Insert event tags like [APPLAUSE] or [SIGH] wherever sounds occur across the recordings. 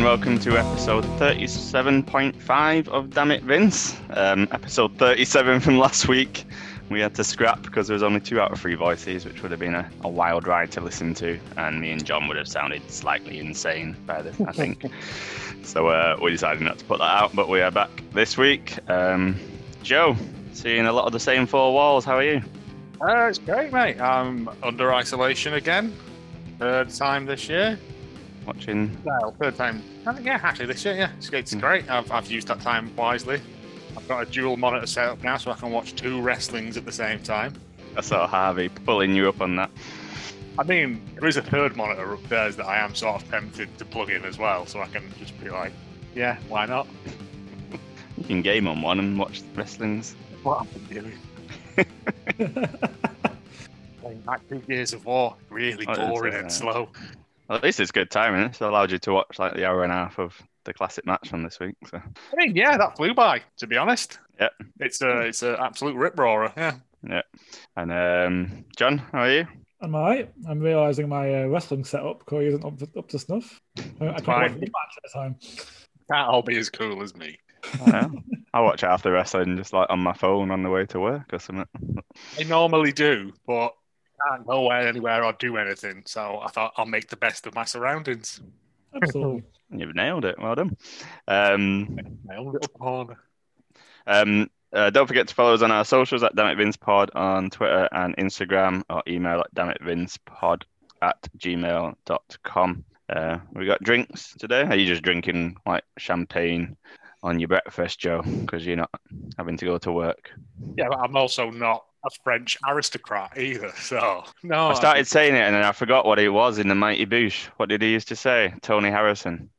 Hello and welcome to episode 37.5 of Damn It Vince. Um, episode 37 from last week we had to scrap because there was only two out of three voices, which would have been a, a wild ride to listen to, and me and John would have sounded slightly insane by the, I think. [LAUGHS] so uh, we decided not to put that out, but we are back this week. Um, Joe, seeing a lot of the same four walls. How are you? Uh, it's great, mate. I'm under isolation again. Third time this year. Watching. Well, third time. I think, yeah, actually this year, yeah. It's, it's Mm. great. I've, I've used that time wisely. I've got a dual monitor set up now so I can watch two wrestlings at the same time. I saw Harvey pulling you up on that. I mean, there is a third monitor upstairs that I am sort of tempted to plug in as well, so I can just be like, yeah, why not? You can game on one and watch the wrestlings. What I've been doing. [LAUGHS] Playing back two years of war, really Oh, boring uh, and slow. Well, at least it's good timing. It allowed you to watch like the hour and a half of the classic match from this week. So I mean, yeah, that flew by. To be honest, yeah, it's a it's an absolute rip roarer. Yeah, yeah. And um, John, how are you? I'm alright. I'm realizing my uh, wrestling setup, Corey, isn't up to, up to snuff. I, I can't Fine. watch the match at a time. can't all be as cool as me. I, know. I watch half the wrestling just like on my phone on the way to work or something. I normally do, but I can't go anywhere or do anything. So I thought I'll make the best of my surroundings. Absolutely. [LAUGHS] You've nailed it. Well done. Um, My own little corner. um, uh, don't forget to follow us on our socials at Damn Vince Pod on Twitter and Instagram or email at dammitvincepod at gmail.com. Uh, we got drinks today. Are you just drinking like champagne on your breakfast, Joe? Because you're not having to go to work. Yeah, but I'm also not a French aristocrat either. So no, I started saying it and then I forgot what it was in the Mighty Boosh. What did he used to say? Tony Harrison.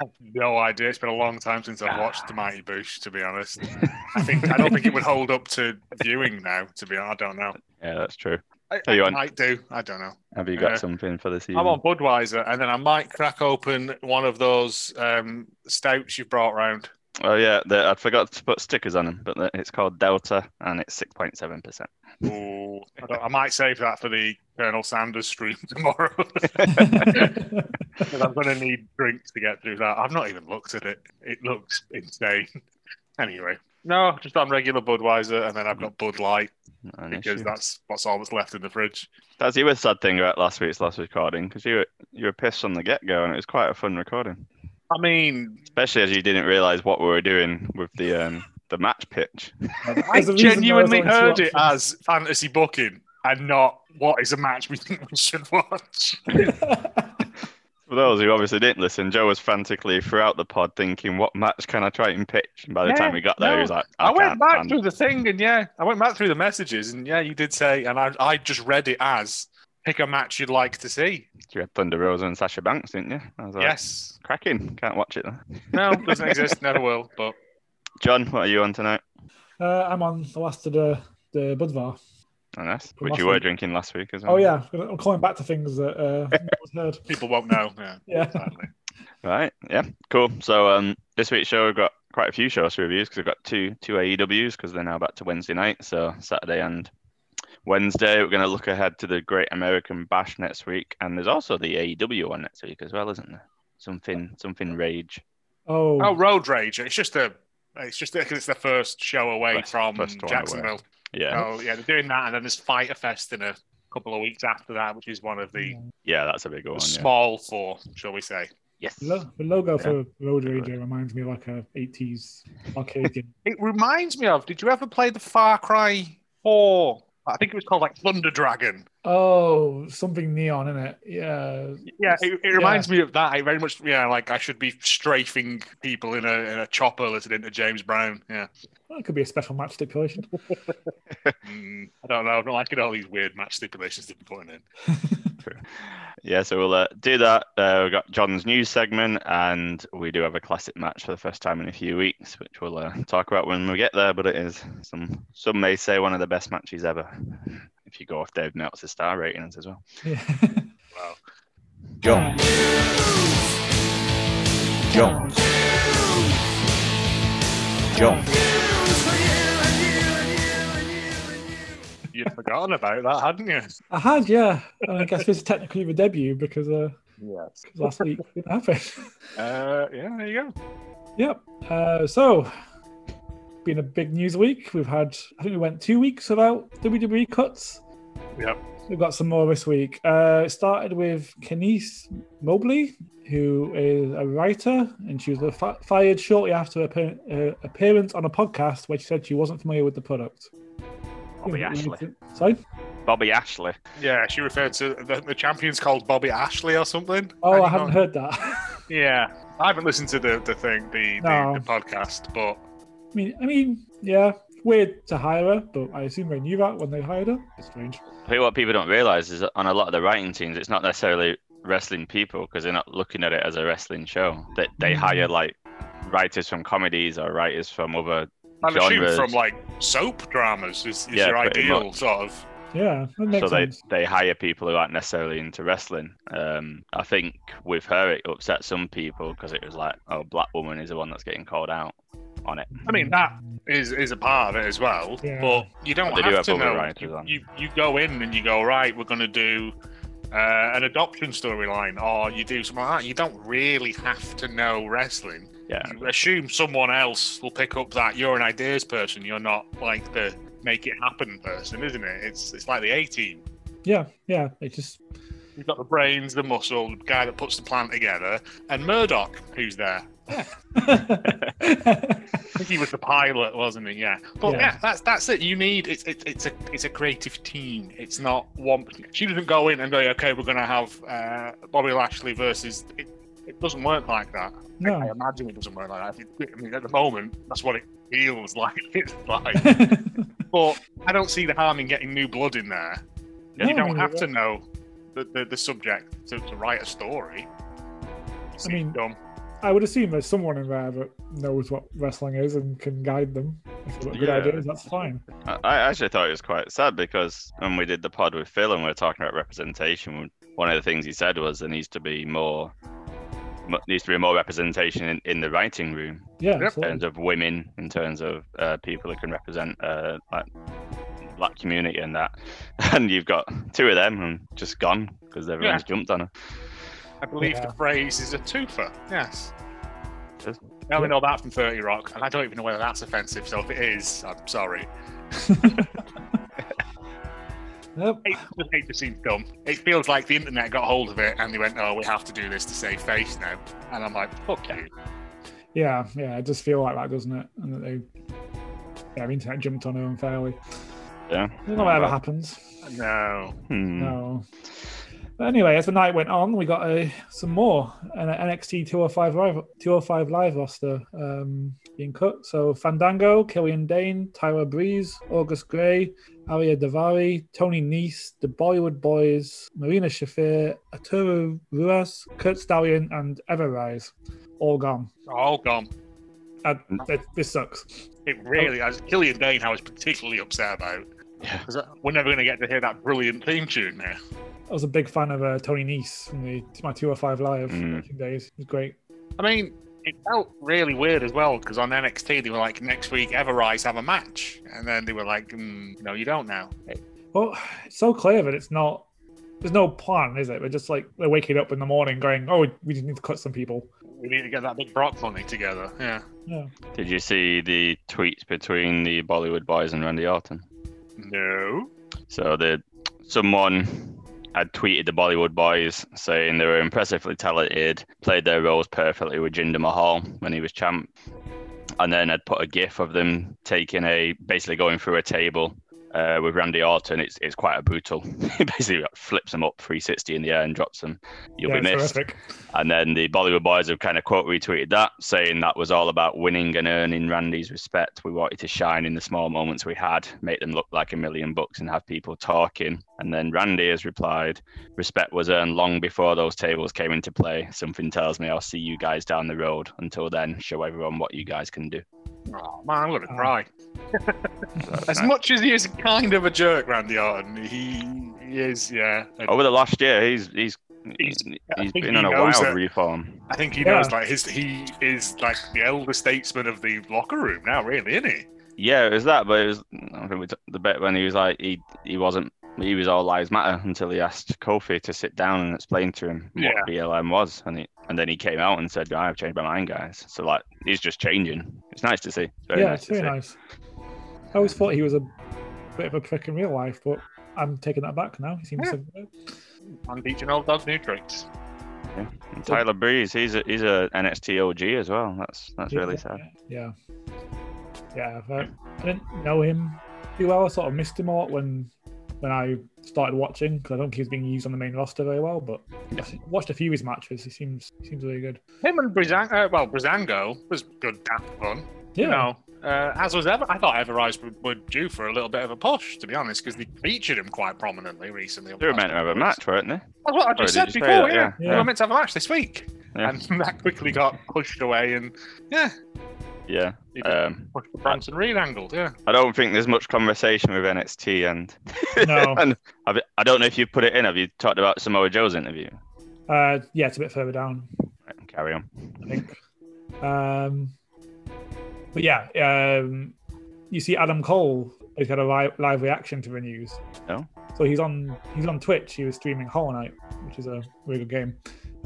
I have no idea. It's been a long time since I've watched the Mighty Boosh. To be honest, [LAUGHS] I think I don't think it would hold up to viewing now. To be honest, I don't know. Yeah, that's true. I, Are you I on- might do. I don't know. Have you got Uh, something for this evening? I'm on Budweiser, and then I might crack open one of those um, stouts you've brought round. Oh yeah, the, I forgot to put stickers on them, but the, it's called Delta and it's six point seven percent. Ooh, I, might save that for the Colonel Sanders stream [LAUGHS] tomorrow. [LAUGHS] Because I'm going to need drinks to get through that. I've not even looked at it. It looks insane. [LAUGHS] Anyway, no, just on regular Budweiser, and then I've got Bud Light because that's what's all that's left in the fridge. That's the other sad thing about last week's last recording because you were you were pissed from the get go and it was quite a fun recording, I mean, especially as you didn't realise what we were doing with the um the match pitch. I There's a reason there genuinely was only two heard it as fantasy booking and not what is a match we think we should watch. [LAUGHS] For those who obviously didn't listen, Joe was frantically throughout the pod thinking, "What match can I try and pitch?" And by the Yeah, time we got there, no. he was like, I, "I, went back man." through the thing, and yeah, I went back through the messages, and yeah, you did say, and I, I just read it as pick a match you'd like to see. You had Thunder Rosa and Sasha Banks, didn't you? I was like, yes, cracking. Can't watch it. Though. no, [LAUGHS] doesn't exist, never will. But John, what are you on tonight? uh, I'm on the last of the, the Budvar. Oh, nice. From Which you were week. drinking last week as well. Oh, yeah. I'm calling back to things that uh, [LAUGHS] heard. people won't know. Yeah, [LAUGHS] Yeah. exactly. Right. Yeah. Cool. So um, this week's show we've got quite a few shows to review because we've got two two AEWs because they're now back to Wednesday night. So Saturday and Wednesday we're going to look ahead to the Great American Bash next week, and there's also the AEW one next week as well, isn't there? Something something rage. Oh, Oh, Road Rage. It's just a. It's just because it's the first show away First- from first one Jacksonville. Yeah. Oh yeah, they're doing that, and then there's Fyter Fest in a couple of weeks after that, which is one of the Yeah, that's a big one. Yeah. small four, shall we say? Yes. the lo- the logo for Road Rager reminds me of like a 80s arcade game. It reminds me of. Did you ever play the Far Cry Four? I think it was called like Thunder Dragon. Oh, something neon in it. Yeah. Yeah, it, it reminds me of that. I very much, yeah, like I should be strafing people in a in a chopper listening to James Brown. Yeah, Well, it could be a special match stipulation. [LAUGHS] Mm, I don't know. I'm not liking all these weird match stipulations they've been putting in. [LAUGHS] [LAUGHS] Yeah, so we'll uh, do that. Uh, we've got John's news segment, and we do have a classic match for the first time in a few weeks, which we'll uh, talk about when we get there. But it is some some may say one of the best matches ever, if you go off Dave Meltzer's star ratings as well. Yeah. [LAUGHS] Wow. John. John. John. You'd forgotten about that, hadn't you? I had, yeah. And I guess this is technically the debut because uh, Yes. 'cause last week didn't happen. [LAUGHS] Uh, yeah, there you go. Yep. Uh, so, been a big news week. We've had, I think we went two weeks without WWE cuts. Yep. We've got some more this week. Uh, it started with Kenice Mobley, who is a writer, and she was fi- fired shortly after her uh, appearance on a podcast where she said she wasn't familiar with the product. Bobby Yeah, Ashley. Sorry? Bobby Ashley. Yeah, she referred to the, the champion's called Bobby Ashley or something. Oh, Have I you hadn't not- heard that. [LAUGHS] Yeah, I haven't listened to the, the thing, the, No. the, the podcast, but I mean, I mean, yeah, weird to hire her, but I assume they knew that when they hired her. It's strange. I think what people don't realize is that on a lot of the writing teams, it's not necessarily wrestling people because they're not looking at it as a wrestling show. They, they Mm. hire like writers from comedies or writers from other I'm assuming genres. from like soap dramas is, is Yeah, your ideal much. sort of. Yeah, that makes so they, sense. they hire people who aren't necessarily into wrestling. Um, I think with her it upset some people because it was like, oh, black woman is the one that's getting called out on it. I mean, that is is a part of it as well, Yeah. but you don't But they do have have to other know. writers You, on. you you go in and you go right. We're going to do uh, an adoption storyline, or you do something like that. You don't really have to know wrestling. Yeah. You assume someone else will pick up that you're an ideas person. You're not like the make it happen person, isn't it? It's it's like the A team. Yeah, yeah. It just You've got the brains, the muscle, the guy that puts the plan together, and Murdock, who's there. I think he was the pilot, wasn't he? Yeah. But Yeah. yeah, that's that's it. You need it's it's it's a it's a creative team. It's not one. She doesn't go in and go, okay, we're going to have uh, Bobby Lashley versus. It, it doesn't work like that. No. I no. imagine it doesn't work like that. I mean, at the moment, that's what it feels [LAUGHS] like. It's like, [LAUGHS] but I don't see the harm in getting new blood in there. No, you don't have to know the, the, the subject to, to write a story. I mean, dumb. I would assume there's someone in there that knows what wrestling is and can guide them. If they've got good Yeah. ideas, that's fine. I I actually thought it was quite sad because when we did the pod with Phil and we were talking about representation, one of the things he said was there needs to be more mo- needs to be more representation in, in the writing room Yeah, in absolutely. terms of women, in terms of uh, people who can represent uh, like black community and that. [LAUGHS] And you've got two of them and just gone because everyone's jumped on her. I believe Yeah. the phrase is a twofer. Yes. Just- I only know that from 30 Rock, and I don't even know whether that's offensive, so if it is, I'm sorry. [LAUGHS] [LAUGHS] Yep. I just hate to seem dumb. It feels like the internet got hold of it and they went, oh, we have to do this to save face now. And I'm like, fuck you. Yeah, yeah. It does feel like that, doesn't it? And that they, yeah, the internet jumped on her unfairly. Yeah. I don't know what ever happens. No. Hmm. No. But anyway, as the night went on, we got uh, some more an NXT 205 live 205 live roster um, being cut. So Fandango, Killian Dain, Tyler Breeze, August Grey, Ariya Daivari, Tony Nese, the Bollywood Boys, Marina Shafir, Arturo Ruas, Curt Stallion, and Ever-Rise. All gone. All gone. Uh, th- this sucks. It really has. Killian Dain, I was particularly upset about. Yeah. 'Cause we're never going to get to hear that brilliant theme tune now. I was a big fan of uh, Tony Nese from the my 205 live Mm. back days. It was great. I mean, it felt really weird as well because on NXT they were like, next week Ever-Rise have a match, and then they were like, mm, no, you don't now. Well, it's so clear that it's not. There's no plan, is it? We're just like they're waking up in the morning, going, "Oh, we just need to cut some people." We need to get that big Brock money together. Yeah. Yeah. Did you see the tweets between the Bollywood boys and Randy Orton? No. So the someone had tweeted the Bollywood boys saying they were impressively talented, played their roles perfectly with Jinder Mahal when he was champ, and then I'd put a GIF of them taking a basically going through a table. Uh, with Randy Orton, it's it's quite a brutal. [LAUGHS] he basically flips them up 360 in the air and drops them. You'll yeah, be missed. horrific. And then the Bollywood boys have kind of quote retweeted that, saying that was all about winning and earning Randy's respect. We wanted to shine in the small moments we had, make them look like a million bucks and have people talking. And then Randy has replied, respect was earned long before those tables came into play. Something tells me I'll see you guys down the road. Until then, show everyone what you guys can do. Oh, man, I'm going to Oh. cry. [LAUGHS] As much as he is kind of a jerk, Randy Orton, he, he is, yeah. Over the last year, he's he's He's- he's, I think been he on a wild it. reform. I think he Yeah. knows, like, his he is, like, the elder statesman of the locker room now, really, isn't he? Yeah, it was that, but it was I think we t- the bit when he was like he he wasn't he was all lives matter until he asked Kofi to sit down and explain to him what Yeah. BLM was, and he, and then he came out and said, "I've changed my mind, guys." So like he's just changing. It's nice to see. It's very yeah, nice it's very see. nice. I always thought he was a bit of a prick in real life, but I'm taking that back now. He seems Yeah. to. I'm teaching old dog new tricks. And Tyler Breeze, he's a he's a NXT OG as well. That's that's really sad. Yeah. Yeah, I've, uh, I didn't know him too well. I sort of missed him a lot when when I started watching because I don't think he was being used on the main roster very well. But I watched a few of his matches. He seems he seems really good. Him and Brizang, uh, well, Breezango was good, daft fun. Yeah. You know, uh, as was ever. I thought Ever-Rise would, would due for a little bit of a push, to be honest, because they featured him quite prominently recently. They were meant to have a match, weren't they? That's what I just said you before. that? Yeah. Yeah. they were meant to have a match this week, Yeah. and [LAUGHS] that quickly got pushed away. And yeah, Yeah. he Um, pushed the Bronson Reed angled. Yeah, I don't think there's much conversation with NXT, and No. [LAUGHS] and have I don't know if you put it in. Have you talked about Samoa Joe's interview? Uh, yeah, it's a bit further down. Right, carry on. I think. Um, but yeah, um, you see Adam Cole has got a live, live reaction to the news. Oh. So he's on he's on Twitch. He was streaming Hollow Knight, which is a really good game.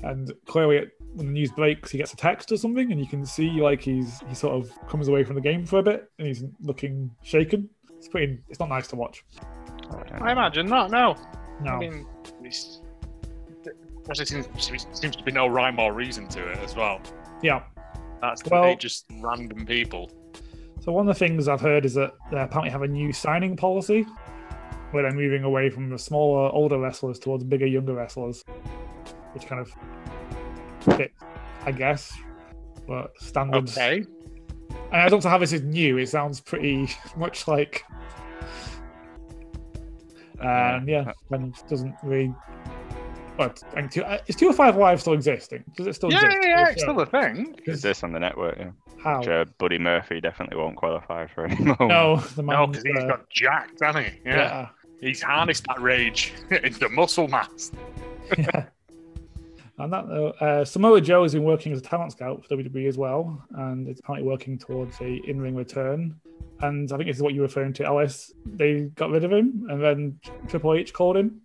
And clearly, when the news breaks, he gets a text or something, and you can see like he's he sort of comes away from the game for a bit, and he's looking shaken. It's pretty. It's not nice to watch. I imagine not. No, No. I mean, it's, there seems, seems to be no rhyme or reason to it as well. yeah. That's Well- they just random people. So one of the things I've heard is that they apparently have a new signing policy where they're moving away from the smaller, older wrestlers towards bigger, younger wrestlers, which kind of fits, I guess. But standards. Okay. And I don't know how this is new. It sounds pretty [LAUGHS] much like. And yeah, and it doesn't really. But and two, uh, is two or five live still existing? Does it still Yeah, exist? yeah, yeah, it's still a thing. Is this on the network? Yeah. How? Which, uh, Buddy Murphy definitely won't qualify for anymore. No, [LAUGHS] the No, because he's got jacked, hasn't he? Yeah. yeah. He's harnessed that rage [LAUGHS] into muscle mass. yeah. And that though, uh, Samoa Joe has been working as a talent scout for WWE as well, and it's apparently working towards a in-ring return. And I think this is what you're referring to, Alice. They got rid of him, and then Triple H called him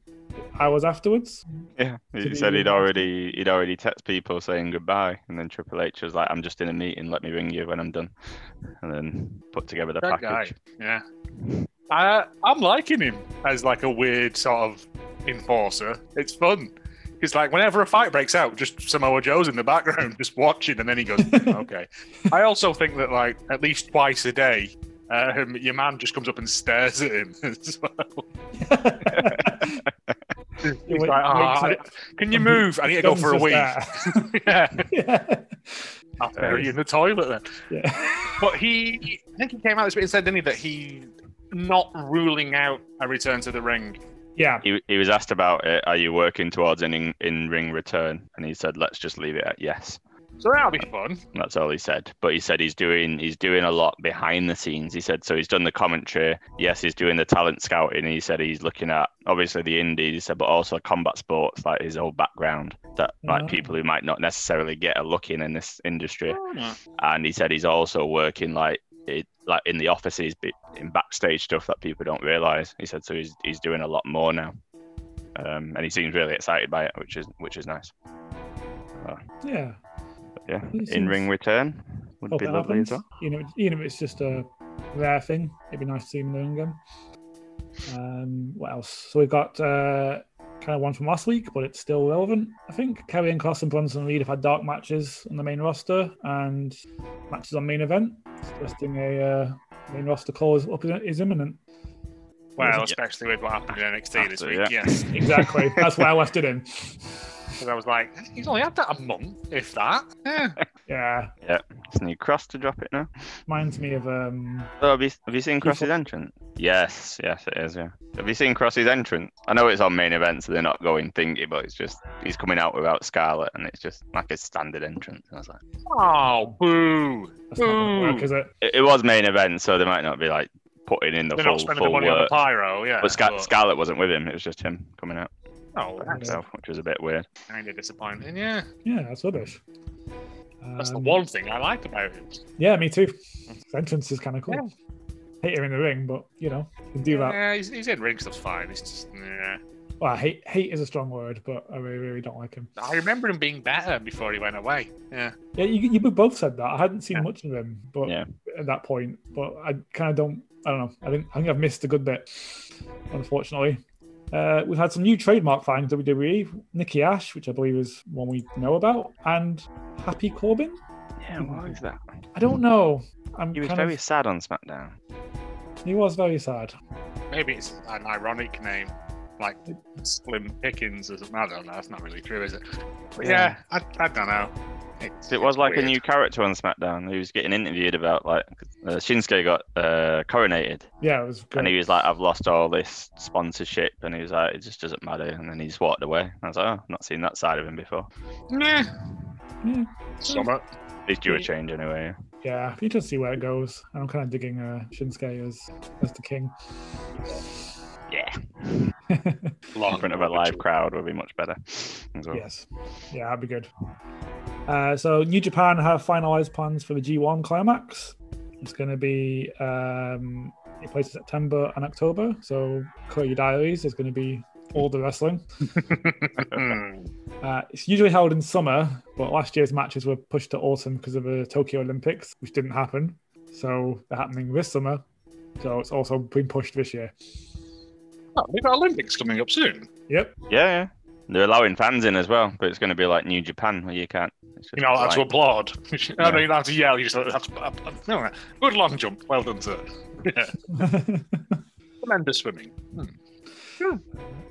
hours afterwards. Yeah, he said he'd already he'd already text people saying goodbye, and then Triple H was like, "I'm just in a meeting. Let me ring you when I'm done," and then put together the That guy. package. Yeah. Uh, I'm liking him as like a weird sort of enforcer. It's fun. It's like whenever a fight breaks out, just Samoa Joe's in the background, [LAUGHS] just watching, and then he goes, [LAUGHS] "Okay." I also think that like at least twice a day, um, your man just comes up and stares at him [LAUGHS] as well. He's like, "Ah, wakes "Can you move? I need to go for a wee." yeah, yeah. I'll bury you in the toilet then. yeah. But he, I think he came out this bit and said, didn't he, that he not ruling out a return to the ring. Yeah. He, he was asked about it. Are you working towards an in, in ring return? And he said, "Let's just leave it at yes." So that'll be fun. That's all he said. But he said he's doing he's doing a lot behind the scenes. He said so he's done the commentary. Yes, he's doing the talent scouting. He said he's looking at obviously the indies, he said, but also combat sports, like his whole background that like Ah. people who might not necessarily get a look in in this industry. Oh, And he said he's also working like it, like in the offices, in backstage stuff that people don't realize. He said so he's he's doing a lot more now. Um, and he seems really excited by it, which is which is nice. Yeah. Yeah, in ring return would be lovely happens. as well. You know, even if it's just a rare thing, it'd be nice to see him in the ring again. Um, what else? So we've got uh, kind of one from last week, but it's still relevant. I think Karrion Kross and Bronson Reed have had dark matches on the main roster and matches on main event, suggesting a uh, main roster call is, up is imminent. Well, Yeah. especially with what happened in NXT this week. yeah. Yes. Exactly. That's why I left it in. [LAUGHS] Because I was like, he's only had that a month, if that. Yeah. Yeah. Yeah. Just need Kross to drop it now. Reminds me of um, Oh, have you have you seen Kross's entrance? Yes, yes, it is. Yeah. Have you seen Kross's entrance? I know it's on main event, so they're not going thingy, but it's just he's coming out without Scarlett, and it's just like a standard entrance. And I was like, Oh, boo. that's not going to work, Boo. is it? it, it was main event, so they might not be like putting in the They're full not spending the full money on the work. pyro, yeah. But Scar- but- Scarlett wasn't with him; it was just him coming out Oh, that's himself, which was a bit weird. kind of disappointing, yeah. Yeah, that's rubbish. That's the Um, one thing I like about it. Yeah, me too. His entrance is kind of cool. hate him in the ring, but you know, you can do that. Yeah, he's, he's in ring stuff's fine. It's just, yeah. Well, hate hate is a strong word, but I really, really don't like him. I remember him being better before he went away. Yeah. Yeah, you, you both said that. I hadn't seen Yeah. much of him, but Yeah. at that point, but I kind of don't. I don't know. I think I think I've missed a good bit, unfortunately. Uh, we've had some new trademark finds WWE. Nikki Ash, which I believe is one we know about, and Happy Corbin. Yeah, what is that? I don't know. I'm He was kind very of. sad on SmackDown. He was very sad. Maybe it's an ironic name, like Slim Pickens or something. I don't know. That's not really true, is it? But yeah, Yeah. I, I don't know. It's, It was it's like a new character on SmackDown. He was getting interviewed about like uh, Shinsuke got uh, coronated, Yeah, it was good. and he was like, "I've lost all this sponsorship," and he was like, "It just doesn't matter." And then he just walked away. I was like, "Oh, I've not seen that side of him before." Nah, Yeah, summer. He's due a change anyway. yeah, you just see where it goes. I'm kind of digging uh, Shinsuke as as the king. Yeah, [LAUGHS] Long in front of a live crowd would be much better. as well. Yes. Yeah, that'd be good. Uh, so New Japan have finalized plans for the G1 climax. It's going to be um, in place in September and October. So clear your diaries. There's going to be all the wrestling. [LAUGHS] Uh, it's usually held in summer, but last year's matches were pushed to autumn because of the Tokyo Olympics, which didn't happen. So they're happening this summer. So it's also been pushed this year. oh, we've got Olympics coming up soon. Yep. Yeah, yeah. They're allowing fans in as well, but it's going to be like New Japan where you can't. It's just You know, that's to like- applaud. [LAUGHS] I don't know, you don't have to yell. You just have to. no, good long jump. Well done, sir. [LAUGHS] Yeah. [LAUGHS] Tremendous swimming. Hmm.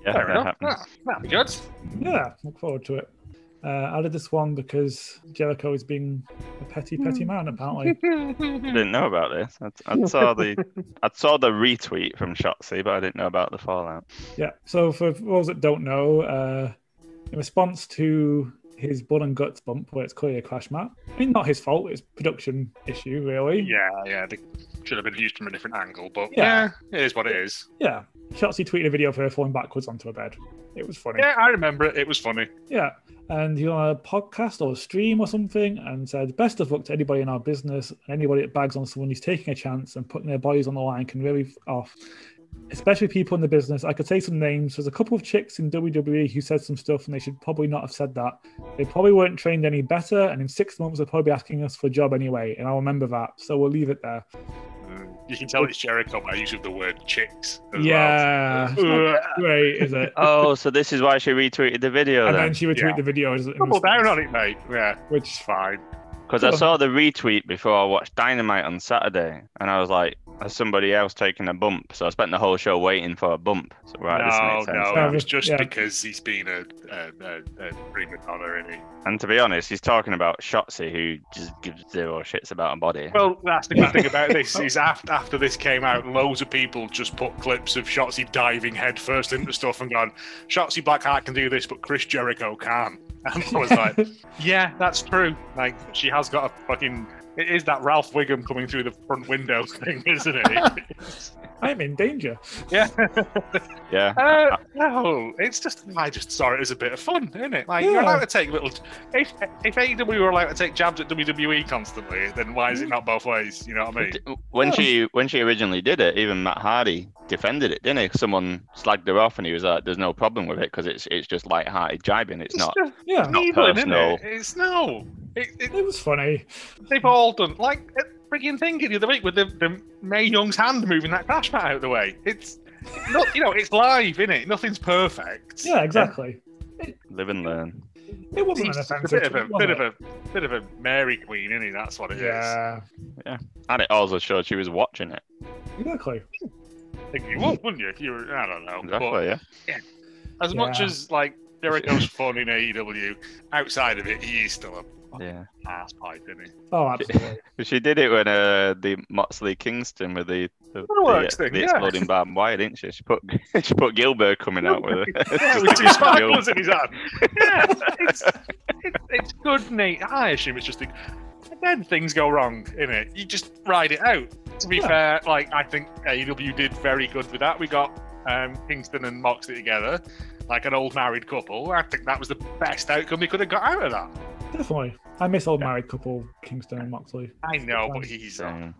yeah, Fair that enough. happens. Ah, that'll be good. Yeah, look forward to it. Uh, I did this one because Jericho is being a petty, petty man, apparently. I [LAUGHS] didn't know about this. I, I [LAUGHS] saw the I saw the retweet from Shotzi, but I didn't know about the fallout. yeah, so for those that don't know, uh, in response to his blood and guts bump, where it's clearly a crash mat, I mean, not his fault, it's production issue, really. Yeah, yeah. They should have been used from a different angle, but Yeah. yeah, it is what it is. Yeah. Shotzi tweeted a video of her falling backwards onto a bed. It was funny. Yeah, I remember it. It was funny. Yeah. And he was on a podcast or a stream or something and said, Best of luck to anybody in our business and anybody that bags on someone who's taking a chance and putting their bodies on the line can really f- off. Especially people in the business. I could say some names. There's a couple of chicks in WWE who said some stuff and they should probably not have said that. They probably weren't trained any better. And in six months, they'll probably be asking us for a job anyway. And I'll remember that. So we'll leave it there. Mm, You can tell it's Jericho by use of the word chicks. As yeah. It's Well. not [LAUGHS] great, is it? Oh, so this is why she retweeted the video and then. then she retweeted Yeah. the video. as- in Double down on it, mate. Yeah, Which is fine. Because I saw the retweet before I watched Dynamite on Saturday, and I was like, "Has somebody else taking a bump?" So I spent the whole show waiting for a bump. So right, this no, makes sense. no, now. it was just Yeah. because he's been a, a, a, a prima donna, isn't he? And to be honest, he's talking about Shotzi, who just gives zero shits about a body. Well, that's the good thing about [LAUGHS] this is after after this came out, loads of people just put clips of Shotzi diving headfirst into stuff and gone, Shotzi Blackheart can do this, but Chris Jericho can't. [LAUGHS] And I was like, [LAUGHS] yeah, that's true. Like she has got a fucking. It is that Ralph Wiggum coming through the front window [LAUGHS] thing, isn't it? [LAUGHS] I'm in danger. yeah. [LAUGHS] yeah, Uh, no, it's just I just saw it as a bit of fun, isn't it? Like you're Yeah. allowed to take little. If if AEW were allowed to take jabs at WWE constantly, then why is it not both ways? You know what I mean? When Yeah. she when she originally did it, even Matt Hardy defended it, didn't he? Someone slagged her off, and he was like, "There's no problem with it because it's it's just light-hearted jibing. It's not." just Yeah, not needling, isn't personal. it? It's no. It, it, it was funny. they've all done like a freaking thing the other week with the, the Mae Young's hand moving that crash mat out of the way. It's not, you know, it's live, isn't it? Nothing's perfect. Yeah, exactly. Live and learn. It wasn't an just a offensive. bit of a tweet, was bit of it? a bit of a Mary Queen, isn't he? That's what it is. Yeah, And it also showed she was watching it. exactly. I think you would, wouldn't you? If you were, I don't know. Exactly, yeah. But as much Yeah. as like Jericho's fun in AEW, outside of it, he is still a Yeah. ass pipe, isn't he? Oh, absolutely. [LAUGHS] She did it when uh, the Moxley Kingston with the the, Fireworks the, thing, the yeah. exploding barbed wire, didn't she? She put [LAUGHS] she put Gilbert coming out with it. [LAUGHS] Yeah, with two sparklers in his hand. Yeah, it's, it, it's good, Nate. I assume it's just. A, then things go wrong, in it. You just ride it out. To be Yeah. fair, like I think AEW did very good with that. We got um, Kingston and Moxley together, like an old married couple. I think that was the best outcome they could have got out of that. Definitely. I miss old married couple Kingston and Moxley. I know, but he's. Um,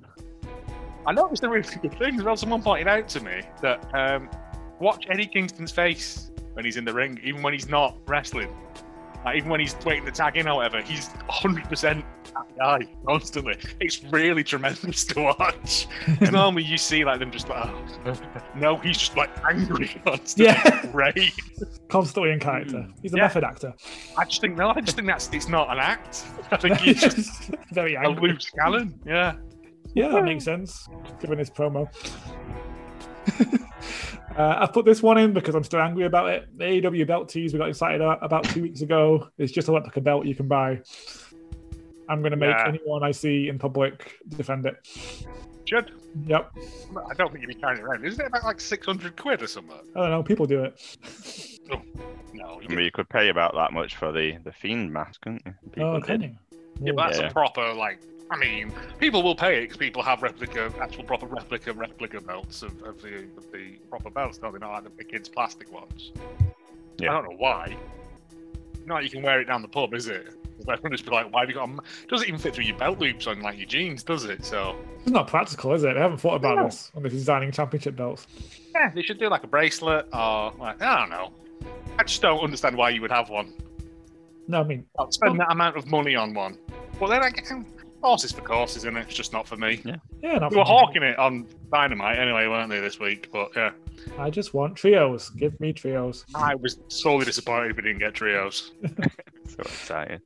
I noticed a really good thing as well. Someone pointed out to me that um, watch Eddie Kingston's face when he's in the ring, even when he's not wrestling. Like, even when he's waiting to tag in or whatever, he's 100% that guy constantly. It's really tremendous [LAUGHS] to watch. [LAUGHS] normally you see like them just like, oh. no, he's just like angry [LAUGHS] constantly. Yeah. Great. Constantly in character. Hmm. He's a Yeah. method actor. I just think, no, I just think that's it's not an act. I think he's just very angry. a loose cannon. Yeah. Yeah, that makes sense. Given his promo. Uh, I put this one in because I'm still angry about it. The AEW belt tease we got excited about, about two weeks ago. It's just a replica belt you can buy. I'm going to make Yeah. anyone I see in public defend it. Should. Yep. I don't think you'd be carrying it around. Isn't it about like 600 quid or something? I don't know. People do it. No. I mean, you could pay about that much for the the fiend mask, couldn't you? People oh, did. can you? Yeah, but that's Yeah. a proper like. I mean, people will pay it because people have replica, actual proper replica, replica belts of, of the of the proper belts, don't they? Not like the, kids' plastic ones. Yeah. I don't know why. Not you can wear it down the pub, is it? Everyone just be like, "Why have you got?" A... m-" Doesn't even fit through your belt loops on like your jeans, does it? So It's not practical, is it? They haven't thought about No. this when they're designing championship belts. yeah, they should do like a bracelet or like I don't know. I just don't understand why you would have one. No, I mean, I'll spend that amount of money on one. Well, then I get horses for courses, isn't it? It's just not for me. yeah, not They were hawking it on Dynamite anyway, weren't they, this week? But yeah, I just want trios. Give me trios. I was sorely disappointed we didn't get trios. [LAUGHS] [LAUGHS] So excited.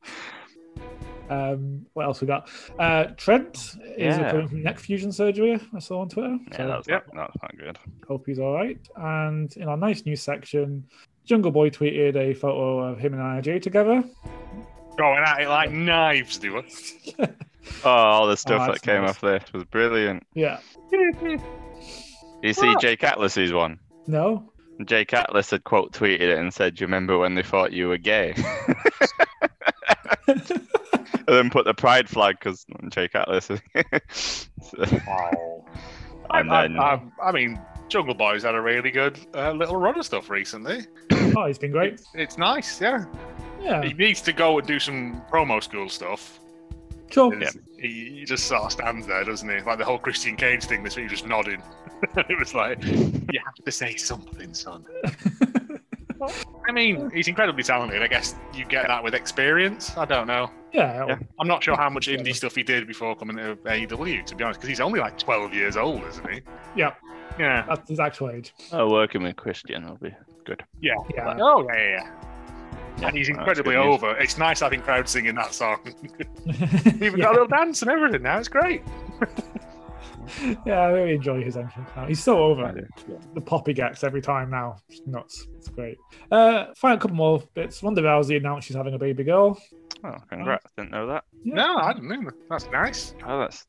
Um, what else we got? Uh, Trent is Yeah. recovering from neck fusion surgery. I saw on Twitter. Yeah, So that's, Yep. not, that's not good. hope he's all right. And in our nice news section, Jungle Boy tweeted a photo of him and IJ together. Going at it like knives, do were. [LAUGHS] Oh, all the stuff Oh, that came nice. off this was brilliant. Yeah. You see Jake Atlas's one? No. Jake Atlas had quote tweeted it and said, Do you remember when they thought you were gay? [LAUGHS] and then put the pride flag because Jake Atlas. Wow. and I, then, I, I mean, Jungle Boy's had a really good uh, little run of stuff recently. Oh, he's been great. It's, it's nice, yeah. Yeah. He needs to go and do some promo school stuff. Sure. It's- He, he just sort of stands there, doesn't he? Like the whole Christian Cage thing this week, just nodding. [LAUGHS] it was like, you have to say something, son. [LAUGHS] I mean, he's incredibly talented. I guess you get that with experience. I don't know. Yeah. Yeah. I'm not sure how much indie stuff he did before coming to AEW, to be honest, because he's only like 12 years old, isn't he? Yeah. Yeah. That's his actual age. oh, working with Christian will be good. Yeah. Oh, yeah, yeah, yeah. Yeah, And he's incredibly good news. over. It's nice having crowds singing that song. [LAUGHS] Even yeah. [LAUGHS] got a little dance and everything now. It's great. [LAUGHS] yeah, I really enjoy his entrance now. He's so over. do. The pop he gets every time now. It's nuts. It's great. Uh, final couple more bits. Ronda Rousey announced she's having a baby girl. Oh, congrats. Didn't know that. Yeah. No, I didn't know. That's nice. Oh, that's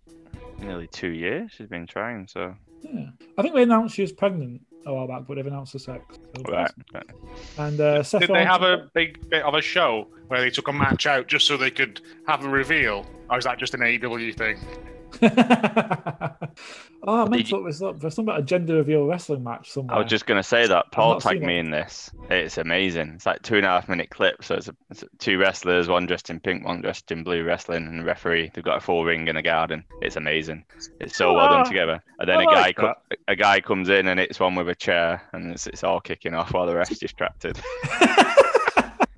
nearly two years she's been trying, so. Yeah. I think they announced she was pregnant a while back, but they've announced her sex. So Right. right. And uh, Seth Did they have a big bit of a show where they took a match out just so they could have a reveal? Or is that just an AEW thing? [LAUGHS] oh, I meant to look this up. There's something about a gender reveal wrestling match somewhere. I was just going to say that. Paul tagged me it. in this. It's amazing. It's like two and a half minute clip. So it's, a, it's two wrestlers, one dressed in pink, one dressed in blue wrestling, and referee. They've got a full ring in a garden. It's amazing. It's so well done together. And then I a guy like co- a guy comes in and it's one with a chair, and it's, it's all kicking off while the rest is distracted. [LAUGHS]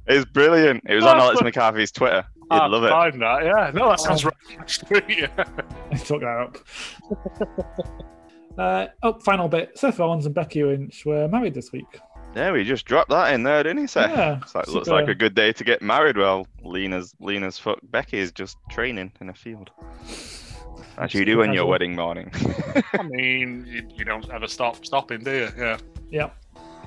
It's brilliant. It was on Alex McCarthy's Twitter. You'd Ah, love it. Find that, yeah. No, that sounds Oh. right. Actually, [LAUGHS] yeah. I took that up. [LAUGHS] uh, oh, final bit. Seth Rollins and Becky Lynch were married this week. Yeah, we just dropped that in there, didn't he, Seth? Yeah, It's like, looks like a good day to get married. Well, Lena's Lena's fuck. Becky is just training in a field. As you do on your wedding morning. [LAUGHS] I mean, you, you don't ever stop stopping, do you? Yeah. Yeah.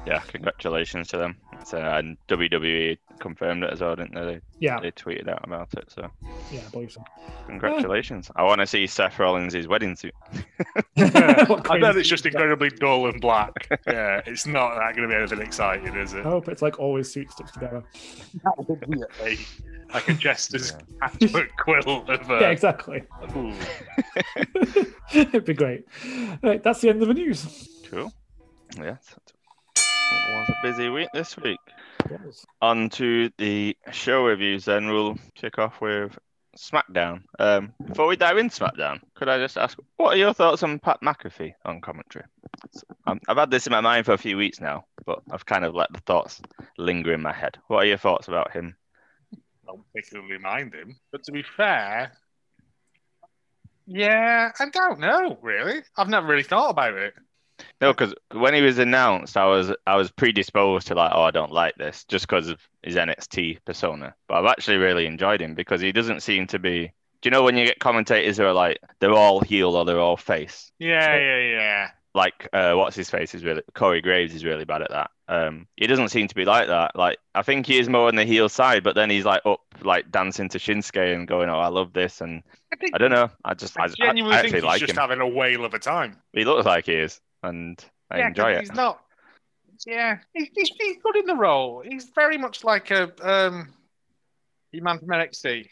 Yeah, congratulations to them. It's, uh, and WWE confirmed it as well, didn't they? Yeah. They tweeted out about it. So Yeah, I believe so. congratulations. I want to see Seth Rollins' wedding suit. [LAUGHS] I bet it's just incredibly dull and black. Yeah, it's not that going to be anything exciting, is it? I hope it's like always suits stuck together. Hey, like a jester's patchwork quilt of. Uh, Yeah, exactly. [LAUGHS] It'd be great. Right, that's the end of the news. Cool. Yes. It was a busy week this week. On to the show reviews then. We'll kick off with SmackDown. Um, before we dive into SmackDown, could I just ask, what are your thoughts on Pat McAfee on commentary? Um, I've had this in my mind for a few weeks now, but I've kind of let the thoughts linger in my head. What are your thoughts about him? I don't particularly mind him. But to be fair, yeah, I don't know really. I've never really thought about it. No, because when he was announced, I was I was predisposed to like, oh, I don't like this, just because of his NXT persona. But I've actually really enjoyed him because he doesn't seem to be. Do you know when you get commentators who are like they're all heel or they're all face? Yeah, So- yeah, yeah. Like, uh, what's his face is really Corey Graves is really bad at that. Um, he doesn't seem to be like that. Like, I think he is more on the heel side, but then he's like up, like dancing to Shinsuke and going, "Oh, I love this," and I think I don't know. I just, I, I I, genuinely I think he's like just him. having a whale of a time. He looks like he is, and I yeah, enjoy it. He's not. Yeah, he's, he's, he's good in the role. He's very much like a um, man from NXT,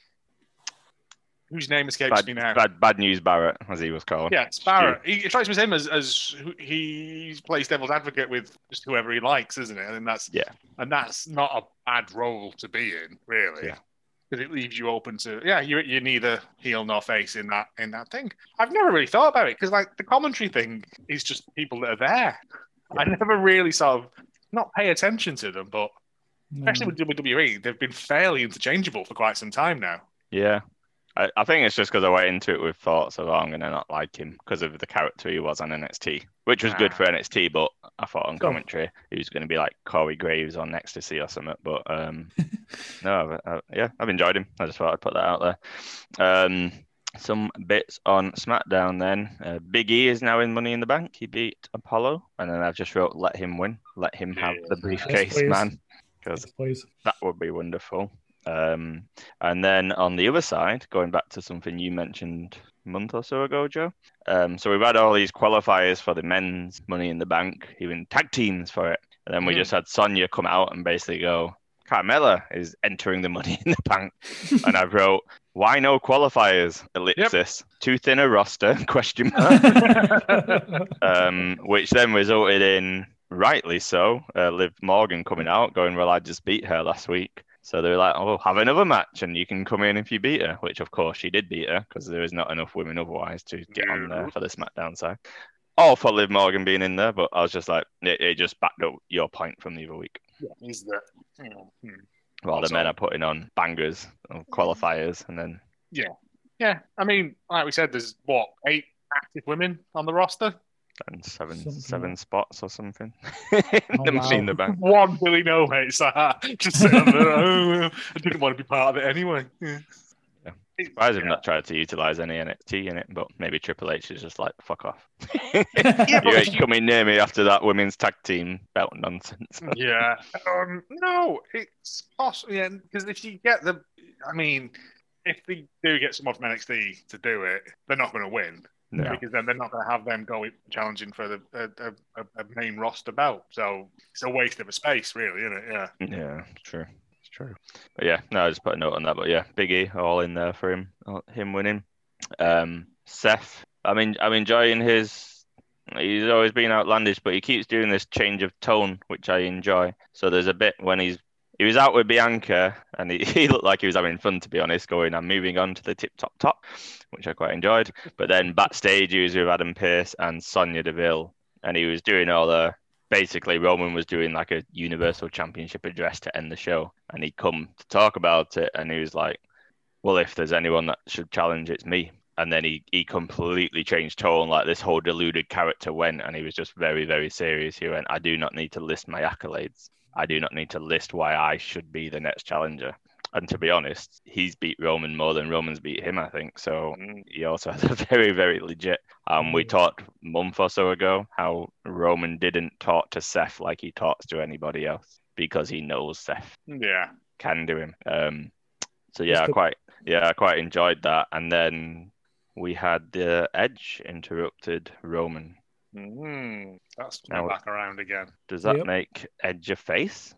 whose name escapes Bad, me now. bad, bad news, Barrett, as he was called. Yeah, Sparrow. He, it strikes me as him as, as he plays devil's advocate with just whoever he likes, isn't it? And that's Yeah. and that's not a bad role to be in, really. Yeah. Because it leaves you open to yeah, you you're neither heel nor face in that in that thing. I've never really thought about it because like the commentary thing is just people that are there. I never really sort of not pay attention to them, but especially Mm. with WWE, they've been fairly interchangeable for quite some time now. Yeah. I, I think it's just because I went into it with thoughts of, oh, I'm going to not like him because of the character he was on NXT, which was good Ah. for NXT, but I thought on commentary he was going to be like Corey Graves on Ecstasy or something. But um, [LAUGHS] no, I, I, yeah, I've enjoyed him. I just thought I'd put that out there. Um, some bits on SmackDown then. Uh, Big E is now in Money in the Bank. He beat Apollo. And then I've just wrote, let him win. Let him have the briefcase, please. man. Because Yes, that would be wonderful. Um, and then on the other side, going back to something you mentioned a month or so ago, Joe. Um, so we've had all these qualifiers for the men's Money in the Bank, even tag teams for it. And then we Mm. just had Sonya come out and basically go, Carmella is entering the Money [LAUGHS] in the Bank. and I wrote, why no qualifiers? Ellipsis. Too thin a roster? [LAUGHS] Question mark. [LAUGHS] um, which then resulted in, rightly so, uh, Liv Morgan coming out going, Well, I just beat her last week. So they were like, Oh, have another match and you can come in if you beat her, which of course she did beat her because there is not enough women otherwise to get on there for the SmackDown side. All for Liv Morgan being in there, but I was just like, it, it just backed up your point from the other week. Yeah, Is that you know, hmm. While the men are putting on bangers of qualifiers and then yeah, Yeah, I mean, like we said, there's what eight active women on the roster. And seven Something seven like- spots or something. in [LAUGHS] the Oh, Money in wow. the Bank. One Billy No mates like that. Just sitting there, [LAUGHS] oh, I didn't want to be part of it anyway. Yeah. Yeah. It- Surprised they've not tried to utilize any NXT in it, but maybe Triple H is just like, fuck off. [LAUGHS] Yeah, you ain't coming near me after that women's tag team belt nonsense. yeah. Um, no, it's possible. Yeah, because if you get the, I mean, if they do get someone from NXT to do it, they're not going to win No. because then they're not going to have them go challenging for the a, a, a main roster belt. So it's a waste of a space, really, isn't it? Yeah. Yeah, it's true. It's true. But yeah, no, I just put a note on that. But yeah, Big E all in there for him, uh, him winning. Um, Seth, I mean, I'm enjoying his. He's always been outlandish, but he keeps doing this change of tone, which I enjoy. So there's a bit when he's he was out with Bianca, and he, [LAUGHS] he looked like he was having fun, to be honest. Going, I'm moving on to the tip top top, which I quite enjoyed. But then backstage, he was with Adam Pearce and Sonya Deville, and he was doing all the basically Roman was doing like a Universal Championship address to end the show, and he'd come to talk about it, and he was like, "Well, if there's anyone that should challenge, it's me." And then he he completely changed tone, like this whole deluded character went, and he was just very very serious. He went, "I do not need to list my accolades. I do not need to list why I should be the next challenger." And to be honest, he's beat Roman more than Roman's beat him, I think. So he also [LAUGHS] has a very, very legit. Um, we talked a month or so ago how Roman didn't talk to Seth like he talks to anybody else because he knows Seth Yeah. can do him. Um, so yeah, I quite yeah, I quite enjoyed that. And then we had the Edge interrupted Roman. Mm, that's Now- coming back around again. Does that Yep. make Edge a face?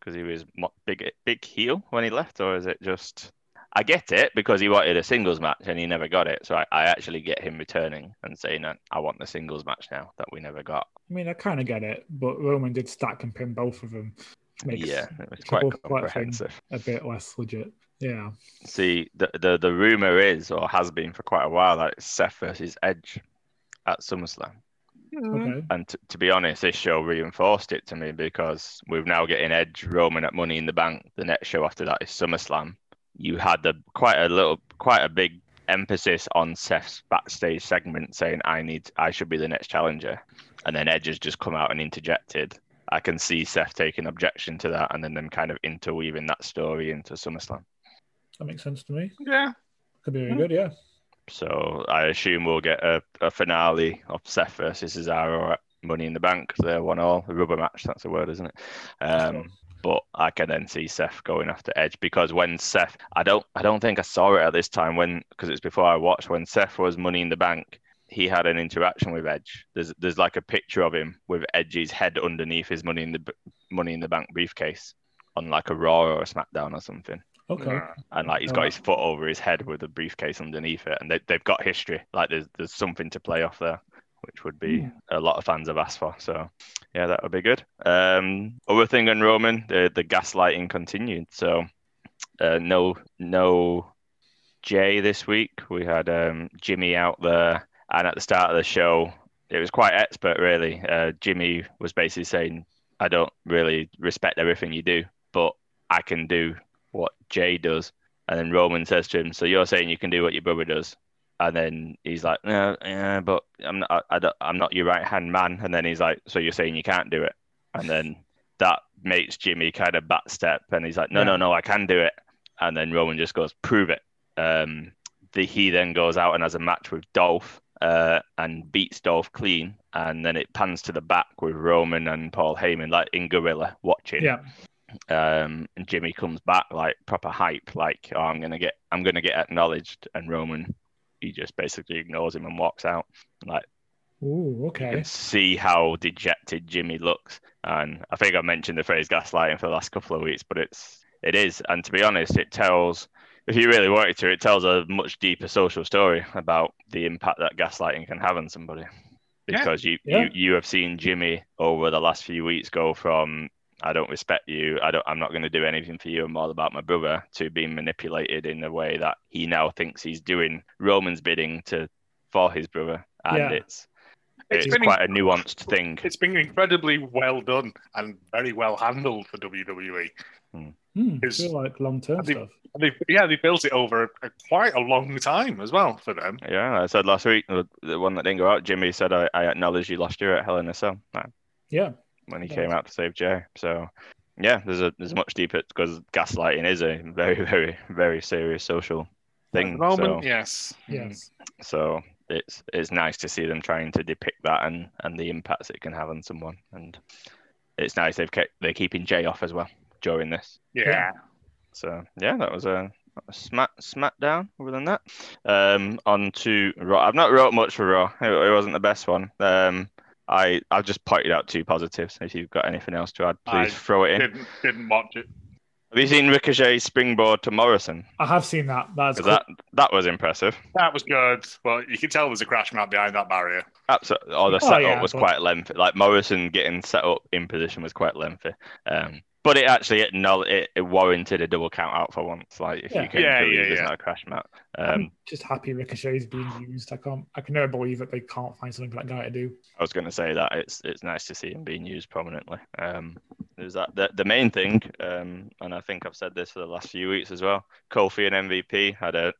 Because he was big, big heel when he left, or is it just? I get it because he wanted a singles match and he never got it. So I, I actually get him returning and saying that I want the singles match now that we never got. I mean, I kind of get it, but Roman did stack and pin both of them. Makes yeah, it was quite whole plot thing comprehensive. a bit less legit. Yeah. See, the, the the rumor is, or has been for quite a while, that it's Seth versus Edge at SummerSlam. Mm-hmm. Okay. And t- to be honest, this show reinforced it to me because we're now getting Edge Roman at Money in the Bank. The next show after that is SummerSlam. You had the quite a little, quite a big emphasis on Seth's backstage segment saying, "I need, I should be the next challenger," and then Edge has just come out and interjected. I can see Seth taking objection to that, and then them kind of interweaving that story into SummerSlam. That makes sense to me. Yeah. Could be very mm-hmm. good, yeah. So I assume we'll get a, a finale of Seth versus Cesaro at Money in the Bank. They're one all a rubber match. That's a word, isn't it? Um, but I can then see Seth going after Edge because when Seth, I don't, I don't think I saw it at this time when because it's before I watched when Seth was Money in the Bank. He had an interaction with Edge. There's there's like a picture of him with Edge's head underneath his Money in the Money in the Bank briefcase on like a Raw or a SmackDown or something Okay. and like he's got his foot over his head with a briefcase underneath it, and they, they've got history. Like there's there's something to play off there, which would be Hmm. a lot of fans have asked for. So yeah, that would be good. Um, other thing on Roman, the the gaslighting continued. So uh, no no Jay this week. We had um, Jimmy out there, and at the start of the show, it was quite expert really. Uh, Jimmy was basically saying, "I don't really respect everything you do, but I can do Jay does." And then Roman says to him, "So you're saying you can do what your brother does?" And then he's like, "No, yeah, but I'm not. I, I don't, I'm not your right hand man." And then he's like, "So you're saying you can't do it?" And then that makes Jimmy kind of backstep, and he's like, "No, no, no, I can do it." And then Roman just goes, "Prove it." Um, the, he then goes out and has a match with Dolph uh, and beats Dolph clean, and then it pans to the back with Roman and Paul Heyman like in gorilla watching Yeah. Um, and Jimmy comes back like proper hype, like oh, I'm gonna get, I'm gonna get acknowledged, and Roman, he just basically ignores him and walks out. Like Ooh, you okay. can see how dejected Jimmy looks, and I think I mentioned the phrase gaslighting for the last couple of weeks, but it's it is, and to be honest, it tells. If you really wanted to, it tells a much deeper social story about the impact that gaslighting can have on somebody. Yeah. Because you, Yeah. you you have seen Jimmy over the last few weeks go from I don't respect you. I don't. I'm not going to do anything for you. I'm all about my brother. To being manipulated in a way that he now thinks he's doing Roman's bidding to for his brother, and Yeah. it's It's it's, been quite a nuanced thing. It's been incredibly well done and very well handled for WWE. Hmm, Is- feel like long term stuff. They, yeah, they built it over a, quite a long time as well for them. Yeah, I said last week the the one that didn't go out. Jimmy said, "I, I acknowledge you lost your at Hell in a Cell." Nah, Yeah. When he Nice. came out to save Jay. So yeah, there's a there's much deeper because gaslighting is a very [LAUGHS] very very serious social At thing. the moment, so, yes. Yes. so it's it's nice to see them trying to depict that and and the impacts it can have on someone. And it's nice they've kept they're keeping Jay off as well during this. Yeah. So yeah, that was a, a smack smackdown. Other than that, um, on to Raw. I've not wrote much for Raw. It, it wasn't the best one. Um, I I've just pointed out two positives. If you've got anything else to add, please I throw it in. Didn't didn't watch it. Have you seen Ricochet springboard to Morrison? I have seen that. That's 'Cause cool. that that was impressive. That was good, but you can tell there's a crash mat behind that barrier. Absolutely. Oh, the Oh, setup yeah, was but- quite lengthy. Like Morrison getting set up in position was quite lengthy. Um, but it actually acknowledged it, it warranted a double count out for once. Like if Yeah. you can Yeah, prove yeah, there's yeah. not a crash mat. I'm Um, just happy Ricochet is being used. I can't. I can never believe that they can't find something for that guy to do. I was going to say that it's it's nice to see him being used prominently. Um, there's that the, the main thing, um, and I think I've said this for the last few weeks as well. Kofi and MVP had a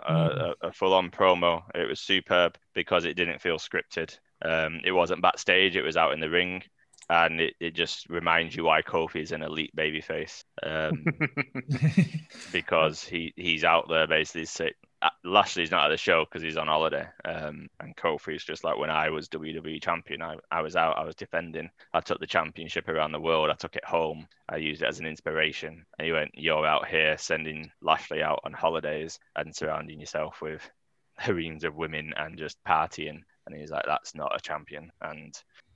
a, Mm. a, a full-on promo. It was superb because it didn't feel scripted. Um, it wasn't backstage; it was out in the ring, and it, it just reminds you why Kofi is an elite babyface. Um, [LAUGHS] because he he's out there basically say, uh, Lashley's not at the show because he's on holiday. Um, and Kofi's just like when I was WWE champion, I, I was out, I was defending. I took the championship around the world. I took it home. I used it as an inspiration. And he went, You're out here sending Lashley out on holidays and surrounding yourself with harems of women and just partying. And he's like, That's not a champion. And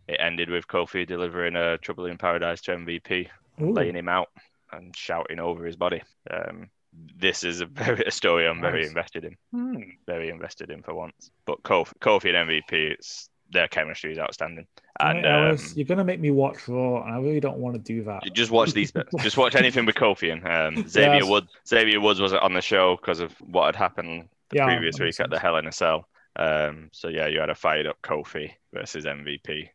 it ended with Kofi delivering a Trouble in Paradise to MVP, Ooh. laying him out and shouting over his body. Um, this is a [LAUGHS] very a story I'm very invested in, Hmm. very invested in for once. But Kofi, Kofi and MVP, it's their chemistry is outstanding. And Ellis, um, you're gonna make me watch Raw, and I really don't want to do that. just watch these bits. Just watch anything with Kofi and Um, [LAUGHS] Xavier Yes. Woods. Xavier Woods wasn't on the show because of what had happened the Yeah, previous week at the. Hell in a Cell. Um, so yeah, you had a fired up Kofi versus MVP.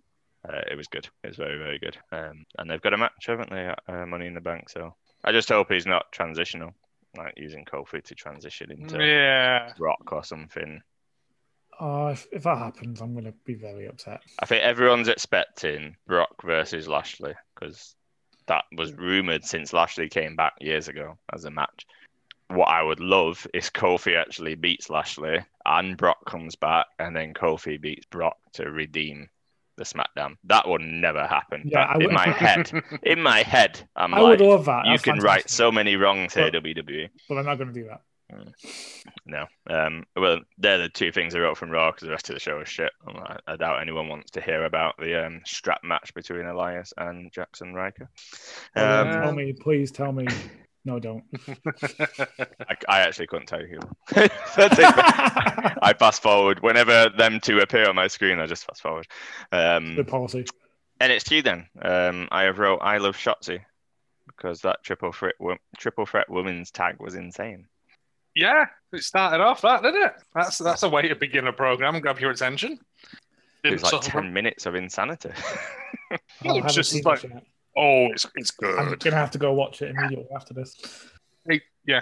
Uh, it was good. It was very very good. Um, and they've got a match, haven't they? Uh, Money in the Bank. So I just hope he's not transitional, like using Kofi to transition into Yeah. Rock or something. Oh, if, if that happens, I'm gonna be very upset. I think everyone's expecting Brock versus Lashley because that was rumored since Lashley came back years ago as a match. What I would love is Kofi actually beats Lashley and Brock comes back and then Kofi beats Brock to redeem the SmackDown. That will never happen. Yeah, I in my head, [LAUGHS] in my head, I'm I like, would love that. you That's can write fantastic. so many wrongs here, But- WWE. but I'm not gonna do that. No. Um, well, they're the two things I wrote from Raw because the rest of the show is shit. I, I doubt anyone wants to hear about the um, strap match between Elias and Jaxson Ryker. Um, tell me, please tell me. [LAUGHS] No, don't. [LAUGHS] I, I actually couldn't tell you. who. That's it. I fast forward whenever them two appear on my screen. I just fast forward. Um, Good policy. NXT then. Um, I have wrote I love Shotzi because that triple threat triple threat women's tag was insane. Yeah, it started off that, didn't it? That's that's a way to begin a program and grab your attention. It was Didn't like sort of- ten minutes of insanity. [LAUGHS] Oh, Yeah, I just like- it yet. Oh, it's it's good. I'm gonna have to go watch it immediately after this. Hey, yeah,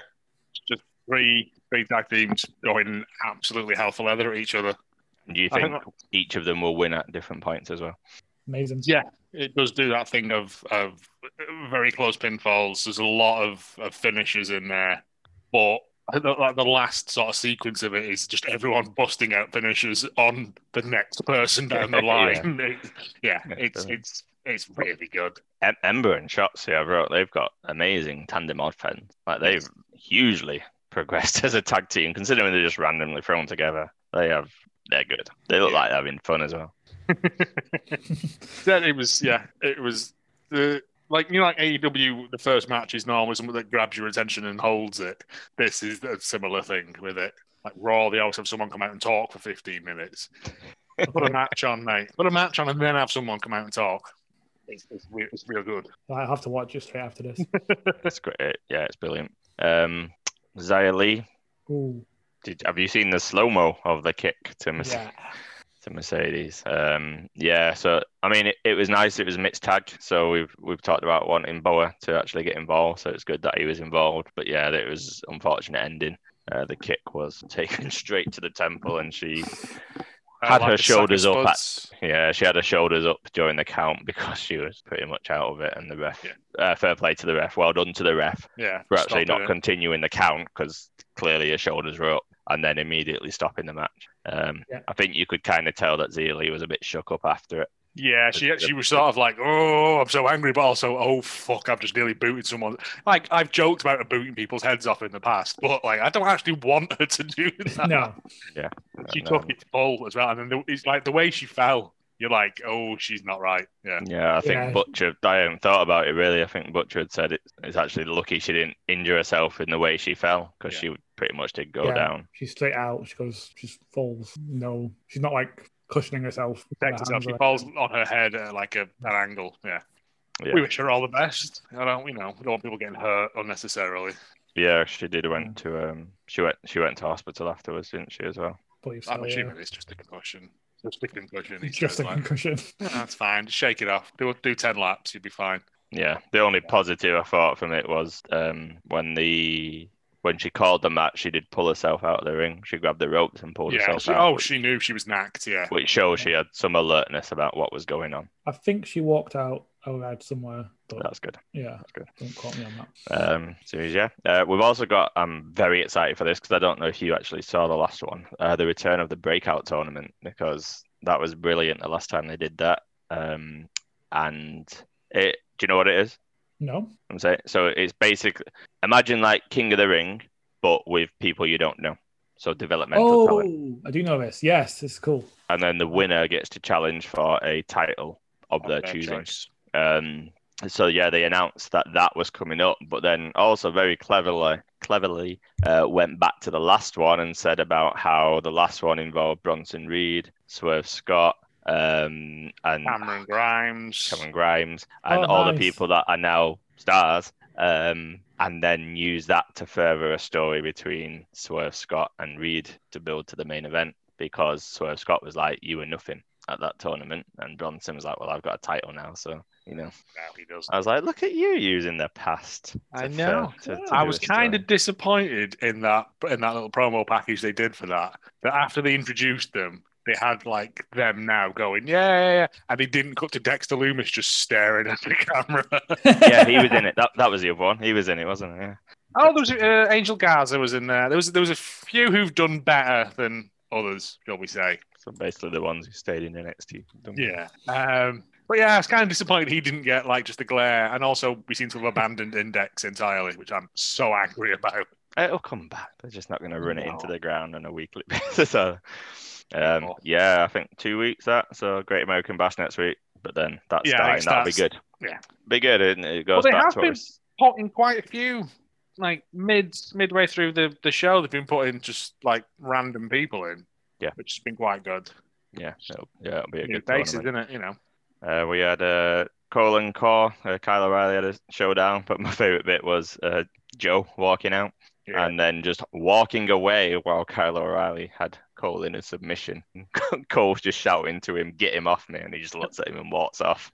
just three three tag teams going absolutely hell for leather at each other. Do you think think each of them will win at different points as well? Amazing. Yeah, it does do that thing of of very close pinfalls. There's a lot of, of finishes in there, but I think that, like the last sort of sequence of it is just everyone busting out finishes on the next person down the [LAUGHS] Yeah. line. [LAUGHS] It- yeah, Yeah, it's it's it's really good. Em- Ember and Shotzi, I wrote, they've got amazing tandem offense. Like they've hugely progressed [LAUGHS] as a tag team, considering they're just randomly thrown together. They have, they're good. They look Yeah. like they're having fun as well. [LAUGHS] Then it was yeah, it was the like you know like AEW the first match is normally something that grabs your attention and holds it. This is a similar thing with it. Like Raw, they always have someone come out and talk for 15 minutes. Put a match on, mate. Put a match on and then have someone come out and talk. It's, it's, real, it's real good. I have to watch it straight after this. [LAUGHS] It's great. Yeah, it's brilliant. Um, Xia Li, Ooh, did, have you seen the slow mo of the kick to Mercedes? yeah. to Mercedes. Um, yeah, so I mean, it, it was nice. It was a mixed tag, so we've we've talked about wanting Boa to actually get involved. So it's good that he was involved. But yeah, it was unfortunate ending. Uh, the kick was [LAUGHS] taken straight to the temple, and she I Had like her shoulders up at- yeah she had her shoulders up during the count [LAUGHS] because she was pretty much out of it. And the ref, Yeah. uh, fair play to the ref, well done to the ref Yeah, for actually not it. continuing the count because clearly her shoulders were up and then immediately stopping the match. Um, Yeah. I think you could kind of tell that Xia Li was a bit shook up after it. Yeah, she she was sort of like, oh, I'm so angry, but also, oh fuck, I've just nearly booted someone. Like I've joked about her booting people's heads off in the past, but like I don't actually want her to do [LAUGHS] that. No, yeah, she And, took it full as well, and then it's like the way she fell. You're like, oh, she's not right. Yeah, Yeah, I think Yeah. Butcher. I hadn't thought about it really. I think Butcher had said it, it's actually lucky she didn't injure herself in the way she fell because Yeah. she pretty much did go Yeah. down. she's straight out. She goes, she falls. No, she's not like cushioning herself. with protect herself. She or falls on her head at like a, an angle. Yeah. Yeah, we wish her all the best. I don't, you know, we don't want people getting hurt unnecessarily. yeah, she did went to um, she went she went to hospital afterwards, didn't she as well? believe so, I'm yeah. assuming it's just a concussion. Just a concussion. he Just a like, concussion. "Yeah, that's fine. Just shake it off. Do do ten laps. You'll be fine. Yeah, the only positive I thought from it was um, when the when she called the match, she did pull herself out of the ring. She grabbed the ropes and pulled Yeah. herself She, out, oh, which, she knew she was knacked. Yeah. which shows she had some alertness about what was going on. I think she walked out outside somewhere, but That's good. yeah, That's good. don't quote me on that. Um, so yeah, uh, we've also got. I'm very excited for this because I don't know if you actually saw the last one, uh, the return of the breakout tournament, because that was brilliant the last time they did that. Um, and it, do you know what it is? No, I'm saying so. It's basically imagine like King of the Ring, but with people you don't know. So developmental oh, talent, I do know this. Yes, it's cool. and then the winner gets to challenge for a title of Of their their choosing. choice. Um, so yeah, they announced that that was coming up, but then also very cleverly, cleverly uh, went back to the last one and said about how the last one involved Bronson Reed, Swerve Scott, um, and Cameron Grimes. Cameron Grimes, and Oh, all the people that are now stars, um, and then use that to further a story between Swerve Scott and Reed to build to the main event because Swerve Scott was like, "You were nothing." At that tournament, and Bronson was like, "Well, I've got a title now, so you know." No. I was like, "Look at you using the past." I know. fur- to- to I was kind of disappointed in that in that little promo package they did for that. That after they introduced them, they had like them now going, yeah, yeah, yeah. and they didn't cut to Dexter Lumis just staring at the camera. [LAUGHS] yeah, he was in it. [LAUGHS] That that was the other one. He was in it, wasn't he? Yeah. oh, there was uh, Angel Garza was in there. There was there was a few who've done better than others, shall we say? So basically, the ones who stayed in NXT. Yeah. Um, but yeah, I was kind of disappointed he didn't get like just a glare, and also we seem to have abandoned Index entirely, which I'm so angry about. It'll come back. They're just not going to run it into the ground on a weekly [LAUGHS] basis. So, um, No. yeah, I think two weeks that. So Great American Bash next week. But then that's Yeah, starting. That'll be good. yeah. be good. Isn't it? it Well, goes they back have to been- putting quite a few like mid midway through the the show. They've been putting just like random people in. Yeah. which has been quite good. yeah, it'll, yeah, it'll be a New good tournament. isn't it? You know. Uh, we had uh, Colin Core. Uh, Kyle O'Reilly had a showdown, but my [LAUGHS] favorite bit was uh, Joe walking out Yeah. and then just walking away while Kyle O'Reilly had Cole in a submission. [LAUGHS] Cole's just shouting to him, "Get him off me!" and he just looks at him and walks off.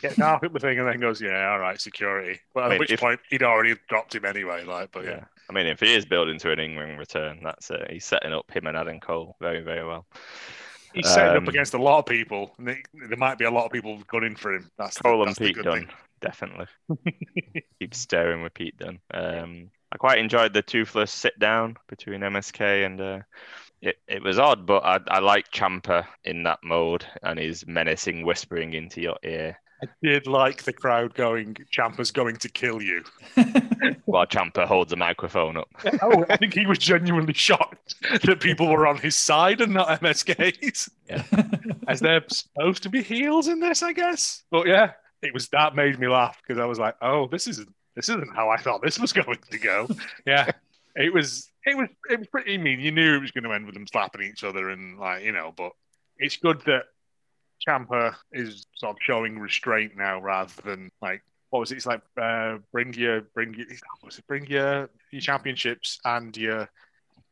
Gets half at the thing and then goes, "Yeah, all right, security." At I mean, which if- point he'd already dropped him anyway. Like, but yeah, I mean, if he is building to an in-ring return, that's it. He's setting up him and Adam Cole very, very well. he's setting Um, up against a lot of people, and they, there might be a lot of people gunning for him. That's the- Cole and that's the Pete Dunne, thing. definitely. [LAUGHS] Keep staring with Pete Dunne. Um, I quite enjoyed the toothless sit down between MSK and. Uh, it, it was odd, but I, I like Ciampa in that mode and his menacing whispering into your ear I did like the crowd going, "Ciampa's going to kill you." [LAUGHS] while Ciampa holds a microphone up. [LAUGHS] oh, I think he was genuinely shocked that people were on his side and not MSK's. Yeah. As they're supposed to be heels in this, I guess. But yeah, it was that made me laugh because I was like, "Oh, this isn't this isn't how I thought this was going to go." yeah, it was it was it was pretty mean. You knew it was going to end with them slapping each other and like you know, but it's good that Ciampa is sort of showing restraint now rather than like what was it? It's like uh, bring your bring your what was it bring your your championships and your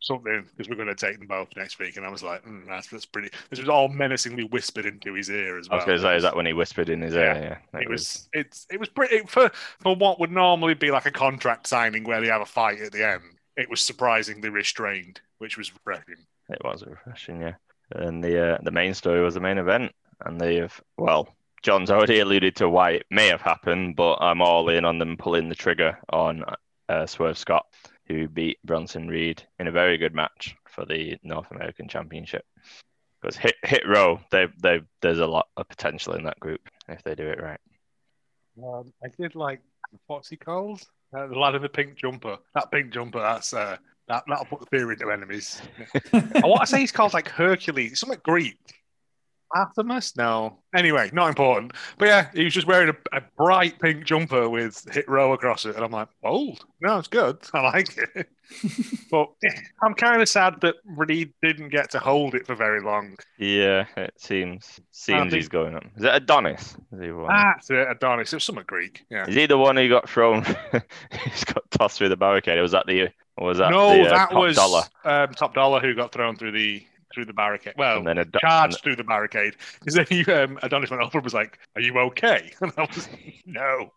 something because we're going to take them both next week. And I was like, mm, that's that's pretty. This was all menacingly whispered into his ear as I well. was going to say, is that when he whispered in his Yeah. ear? Yeah, It was it's it was pretty for for what would normally be like a contract signing where they have a fight at the end. It was surprisingly restrained, which was refreshing. It was refreshing, yeah. And the uh, the main story was the main event, and they've well, John's already alluded to why it may have happened, but I'm all in on them pulling the trigger on uh, Swerve Scott, who beat Bronson Reed in a very good match for the North American Championship. Because hit hit row, they they there's a lot of potential in that group if they do it right. Um, I did like what's he called? Uh, the lad in the pink jumper. That pink jumper. That's uh, that that'll put the fear into enemies. [LAUGHS] I want to say he's called like Hercules, something Greek. Artemis? No. Anyway, not important. But yeah, he was just wearing a, a bright pink jumper with hit row across it, and I'm like, bold. No, it's good. [LAUGHS] I like it. [LAUGHS] but I'm kind of sad that Reed didn't get to hold it for very long. Yeah, it seems seems think- he's going on. Is it Adonis? Is he one? That's it, Adonis. It was something Greek. Yeah. Is he the one who got thrown? [LAUGHS] he's got tossed through the barricade. Was that the? Or was that no, the, uh, that top was dollar? Um, Top Dolla who got thrown through the through the barricade. Well, And then Ado- charged through the barricade. Because then he, um, Adonis went over and was like, "Are you okay?" [LAUGHS] And I was, "No."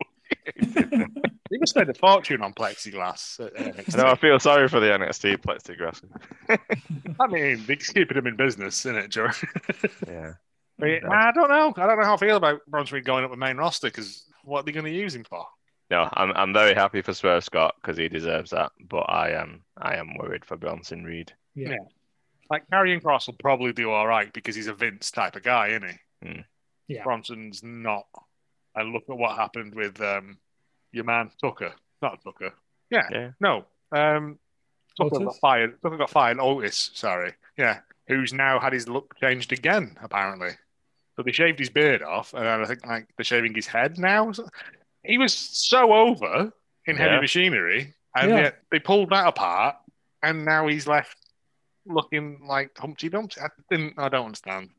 [LAUGHS] he must spend a fortune on plexiglass. at NXT. I know. I feel sorry for the NXT plexiglass. [LAUGHS] I mean, it's keeping him in business, isn't it, Joe? yeah. But yeah, I don't know. I don't know how I feel about Bronson Reed going up the main roster because what are they going to use him for? No, I'm I'm very happy for Swerve Scott because he deserves that. But I am I am worried for Bronson Reed. yeah. Like Karrion Kross will probably do all right because he's a Vince type of guy, isn't he? Hmm. Yeah. Bronson's not. And look at what happened with um, your man Tucker. Not Tucker. Yeah. Yeah. No. Um, Tucker Otis? got fired. Tucker got fired. Otis, sorry. Yeah. Who's now had his look changed again, apparently. So they shaved his beard off, and I think like they're shaving his head now. He was so over in heavy Yeah. machinery, and Yeah. yet they pulled that apart, and now he's left looking like Humpty Dumpty. I didn't. I don't understand.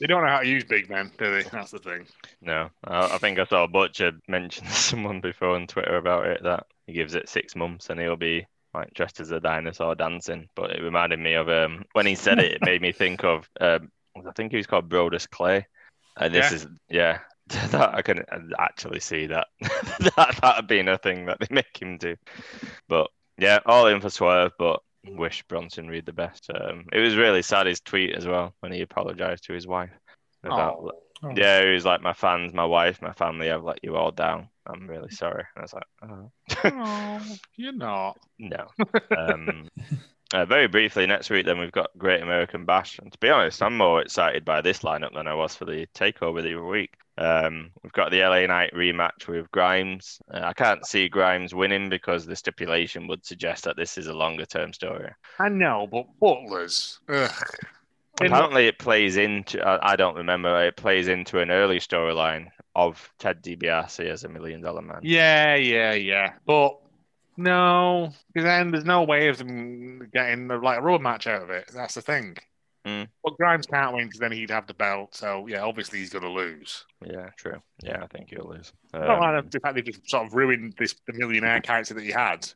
They don't know how to use big men, do they? That's the thing. No, I, I think I saw Butcher mention [LAUGHS] someone before on Twitter about it that he gives it six months and he'll be like dressed as a dinosaur dancing. But it reminded me of um, when he said it, it made me [LAUGHS] think of um, I think he was called Brodus Clay, and this Yeah. is yeah. [LAUGHS] That I can actually see that that that being a thing that they make him do, but yeah, all in for Swerve, but wish Bronson Reed the best. Um, it was really sad his tweet as well when he apologized to his wife about Oh. Oh. yeah, he was like, my fans, my wife, my family, I've let you all down. I'm really sorry. And I was like, oh, Oh, you're not. no. [LAUGHS] Um, uh, very briefly, next week, then we've got Great American Bash. And to be honest, I'm more excited by this lineup than I was for the takeover the other week. Um, we've got the LA Knight rematch with Grimes. Uh, I can't see Grimes winning because the stipulation would suggest that this is a longer term story. I know, but Butlers. Ugh. Apparently, it plays into, I, I don't remember, it plays into an early storyline of Ted DiBiase as a million dollar man. Yeah, yeah, yeah. But no, because then there's no way of them getting like a rubber match out of it. That's the thing. Mm. But Grimes can't win because then he'd have the belt. So yeah, obviously he's going to lose. Yeah, true. Yeah, I think he'll lose. Not Um, like the fact they just sort of ruined this the millionaire character that he had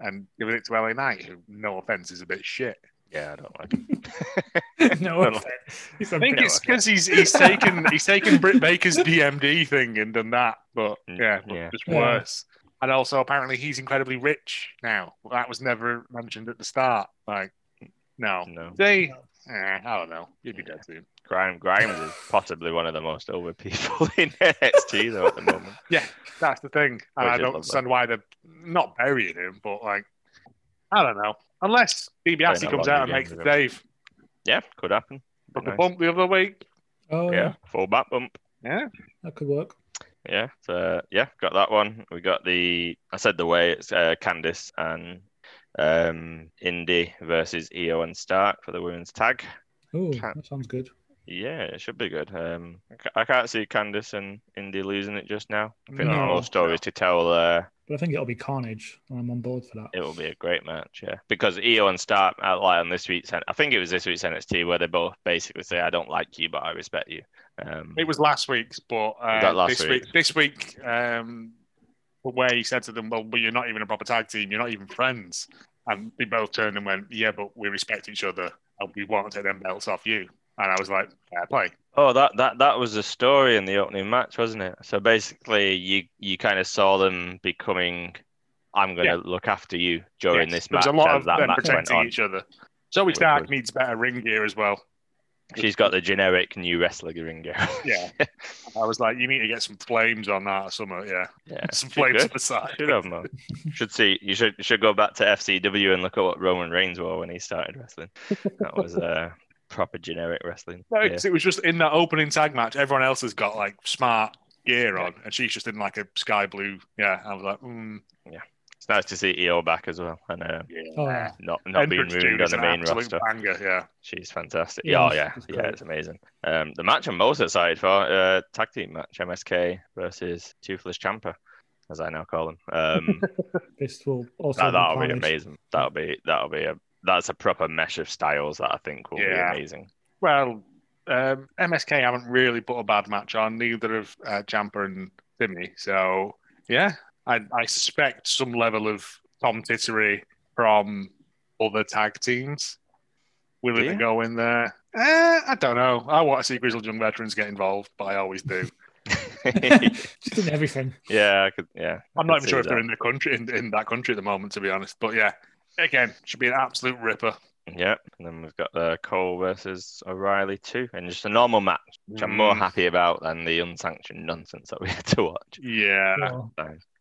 and given it to LA Knight, who, no offense, is a bit shit. yeah, I don't like it. [LAUGHS] no [LAUGHS] offense. He's a I think it's because he's he's taken he's taken Britt Baker's DMD thing and done that, but Mm, yeah, but yeah. just Yeah. worse. And also, apparently, he's incredibly rich now. That was never mentioned at the start. Like, no, No. they. Eh, I don't know. You'd be dead soon. Grimes, Grimes is possibly one of the most over people [LAUGHS] in NXT though at the moment. Yeah, that's the thing, and I I don't love understand why they're not burying him. But like, I don't know. Unless Playing DiBiase comes out and makes games the with save, Yeah, could happen. took a Nice. bump the other week. Oh, Yeah, yeah. full back bump. Yeah, That could work. Yeah, so yeah, got that one. We got the I said the way it's uh, Candice and um Indi versus Io and Stark for the women's tag. Oh, that sounds good. Yeah, it should be good. Um, I can't see Candice and Indi losing it just now. I think No. there's more stories to tell there. But I think it'll be Carnage, and I'm on board for that. It will be a great match, yeah. Because Io and Stark outline on this week's, I think it was this week's NXT where they both basically say, "I don't like you, but I respect you." Um, it was last week's, but uh, last this week? week, this week, um, where he said to them, "Well, but you're not even a proper tag team. You're not even friends." And they both turned and went, "Yeah, but we respect each other, and we want to take them belts off you." And I was like, "Fair play." Oh, that that that was the story in the opening match, wasn't it? So basically, you you kind of saw them becoming, "I'm going to look after you" during Yes, this there match was a lot of that them protecting each other. Zoey Stark needs better ring gear as well. She's got the generic new wrestler ring gear. [LAUGHS] Yeah, I was like, you need to get some flames on that or something. Yeah, yeah, [LAUGHS] some flames on the side. Should have should see. You should should go back to FCW and look at what Roman Reigns wore when he started wrestling. That was uh, [LAUGHS] proper generic wrestling. No, Yeah. it was just in that opening tag match. Everyone else has got like smart gear on, and she's just in like a sky blue. Yeah, I was like, mm, It's nice to see Io back as well, and uh, yeah. Oh, yeah. not not being Entrance ruined tune on the main absolute roster. banger. Yeah, She's fantastic. Yeah, Yeah, oh, yeah, she's yeah, it's amazing. Um, the match I'm most excited for, uh, tag team match, MSK versus Toothless Ciampa, as I now call them. Um, [LAUGHS] This will also that, be that'll be Carnage. amazing. That'll be that'll be a that's a proper mesh of styles that I think will Yeah. be amazing. well, um, MSK haven't really put a bad match on. Neither have uh, Ciampa and Timmy. So yeah, I, I suspect some level of Tom Tittery from other tag teams willing Yeah. to go in there. Eh, I don't know. I want to see grizzled young veterans get involved, but I always do. [LAUGHS] [LAUGHS] Just in everything. yeah, I could. Yeah, I I'm not even see sure if they're in the country in, in that country at the moment, to be honest. But yeah, again, should be an absolute ripper. Yeah, and then we've got the Cole versus O'Reilly too, and just a normal match, which I'm more Mm. happy about than the unsanctioned nonsense that we had to watch. Yeah, Yeah. So,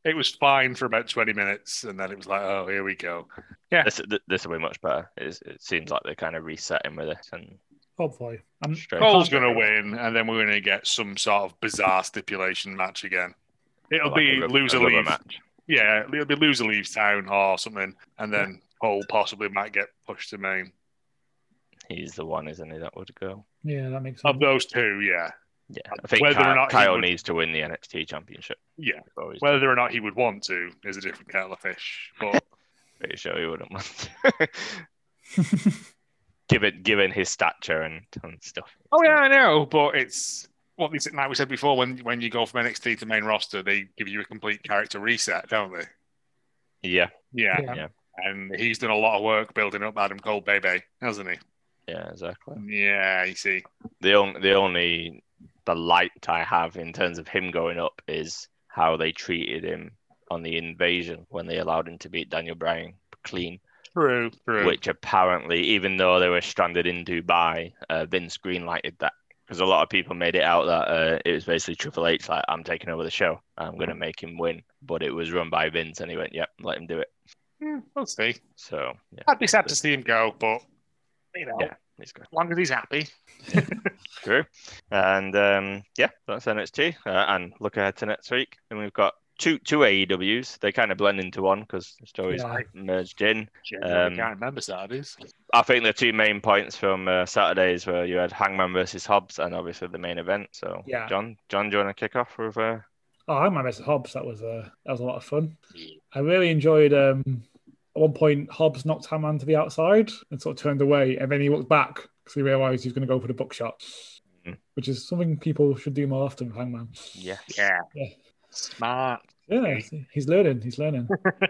it was fine for about 20 minutes, and then it was like, oh, here we go. Yeah, this this will be much better. It's, it seems like they're kind of resetting with it and Hopefully. I'm. Cole's going to win, and then we're going to get some sort of bizarre stipulation match again. It'll like be a rub- loser a rubber leave. match. Yeah, it'll be loser leaves town or something, and then Cole possibly might get pushed to main. He's the one, isn't he? That would go. yeah, that makes sense. Of those two, yeah, Yeah, I think Whether or Kyle, not Kyle would- needs to win the NXT Championship. yeah. before he's Whether or not he would want to is a different kettle of fish. But [LAUGHS] pretty sure he wouldn't want. to. [LAUGHS] given given his stature and, and stuff. Oh yeah, I know, but it's what we said- like we said before. When when you go from NXT to main roster, they give you a complete character reset, don't they? Yeah, Yeah. Yeah. Yeah. And he's done a lot of work building up Adam Cole, baby, hasn't he? yeah, exactly. Yeah, you see. The only the only the light I have in terms of him going up is how they treated him on the invasion when they allowed him to beat Daniel Bryan clean. True, true. which apparently, even though they were stranded in Dubai, uh, Vince greenlighted that because a lot of people made it out that uh, it was basically Triple H like, "I'm taking over the show, I'm going to make him win," but it was run by Vince, and he went, "Yep, let him do it." Hmm, we'll see. So yeah, I'd be sad to see him go, but you know, yeah, he's good. as long as he's happy. [LAUGHS] True, and um, yeah, that's NXT, uh, and look ahead to next week, and we've got. Two, two AEWs. They kind of blend into one because the stories Yeah. merged in. Generally Um, can't remember Saturdays. I think the two main points from uh, Saturdays were you had Hangman versus Hobbs, and obviously the main event. So, Yeah. John, John, do you want to kick off with? Uh, Oh, I remember Hobbs. That was uh, that was a lot of fun. I really enjoyed. Um, at one point, Hobbs knocked Hangman to the outside and sort of turned away, and then he looked back because he realised he was going to go for the buckshot, Mhm. which is something people should do more often. with Hangman. yes. Yeah. Yeah. Smart. Yeah, he's learning. He's learning.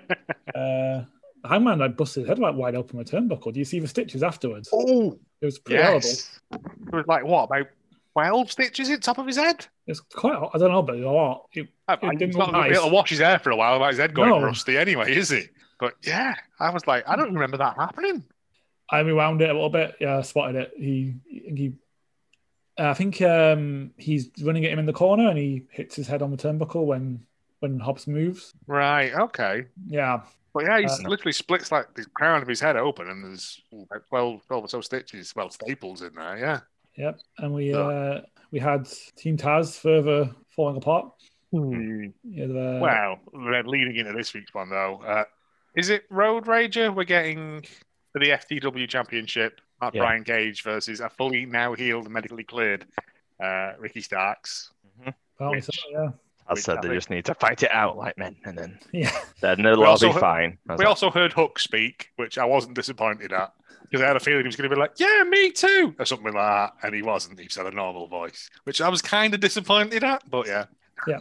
[LAUGHS] uh, Hangman like busted his head like wide open with a turnbuckle. Do you see the stitches afterwards? Oh, It was pretty horrible. yes. It was like what about twelve stitches in top of his head? It's quite. I don't know, but a lot. It, I, It didn't not look going to be nice. able to wash his hair for a while. About his head going No. rusty anyway, is he? But yeah, I was like, I don't remember that happening. I rewound it a little bit. Yeah, I spotted it. He he. I think um, he's running at him in the corner, and he hits his head on the turnbuckle when when Hobbs moves. Right. Okay. Yeah, But yeah, he Uh, literally splits like the crown of his head open, and there's like 12, 12 or so stitches, well, staples in there. Yeah. yep. And we Yeah. uh, we had Team Taz further falling apart. Hmm. Yeah, the, Well, then leading into this week's one though, uh, is it Road Rager we're getting for the FTW Championship? Matt Yeah. Brian Cage versus a fully now healed, medically cleared uh, Ricky Starks. apparently which- so, yeah, I said I they think- just need to fight it out like men, and then [LAUGHS] yeah. then they'll We all also be heard- fine. We like, also heard Hook speak, which I wasn't disappointed at because I had a feeling he was going to be like, "Yeah, me too," or something like that, and he wasn't. He said a normal voice, which I was kind of disappointed at. But yeah, yeah.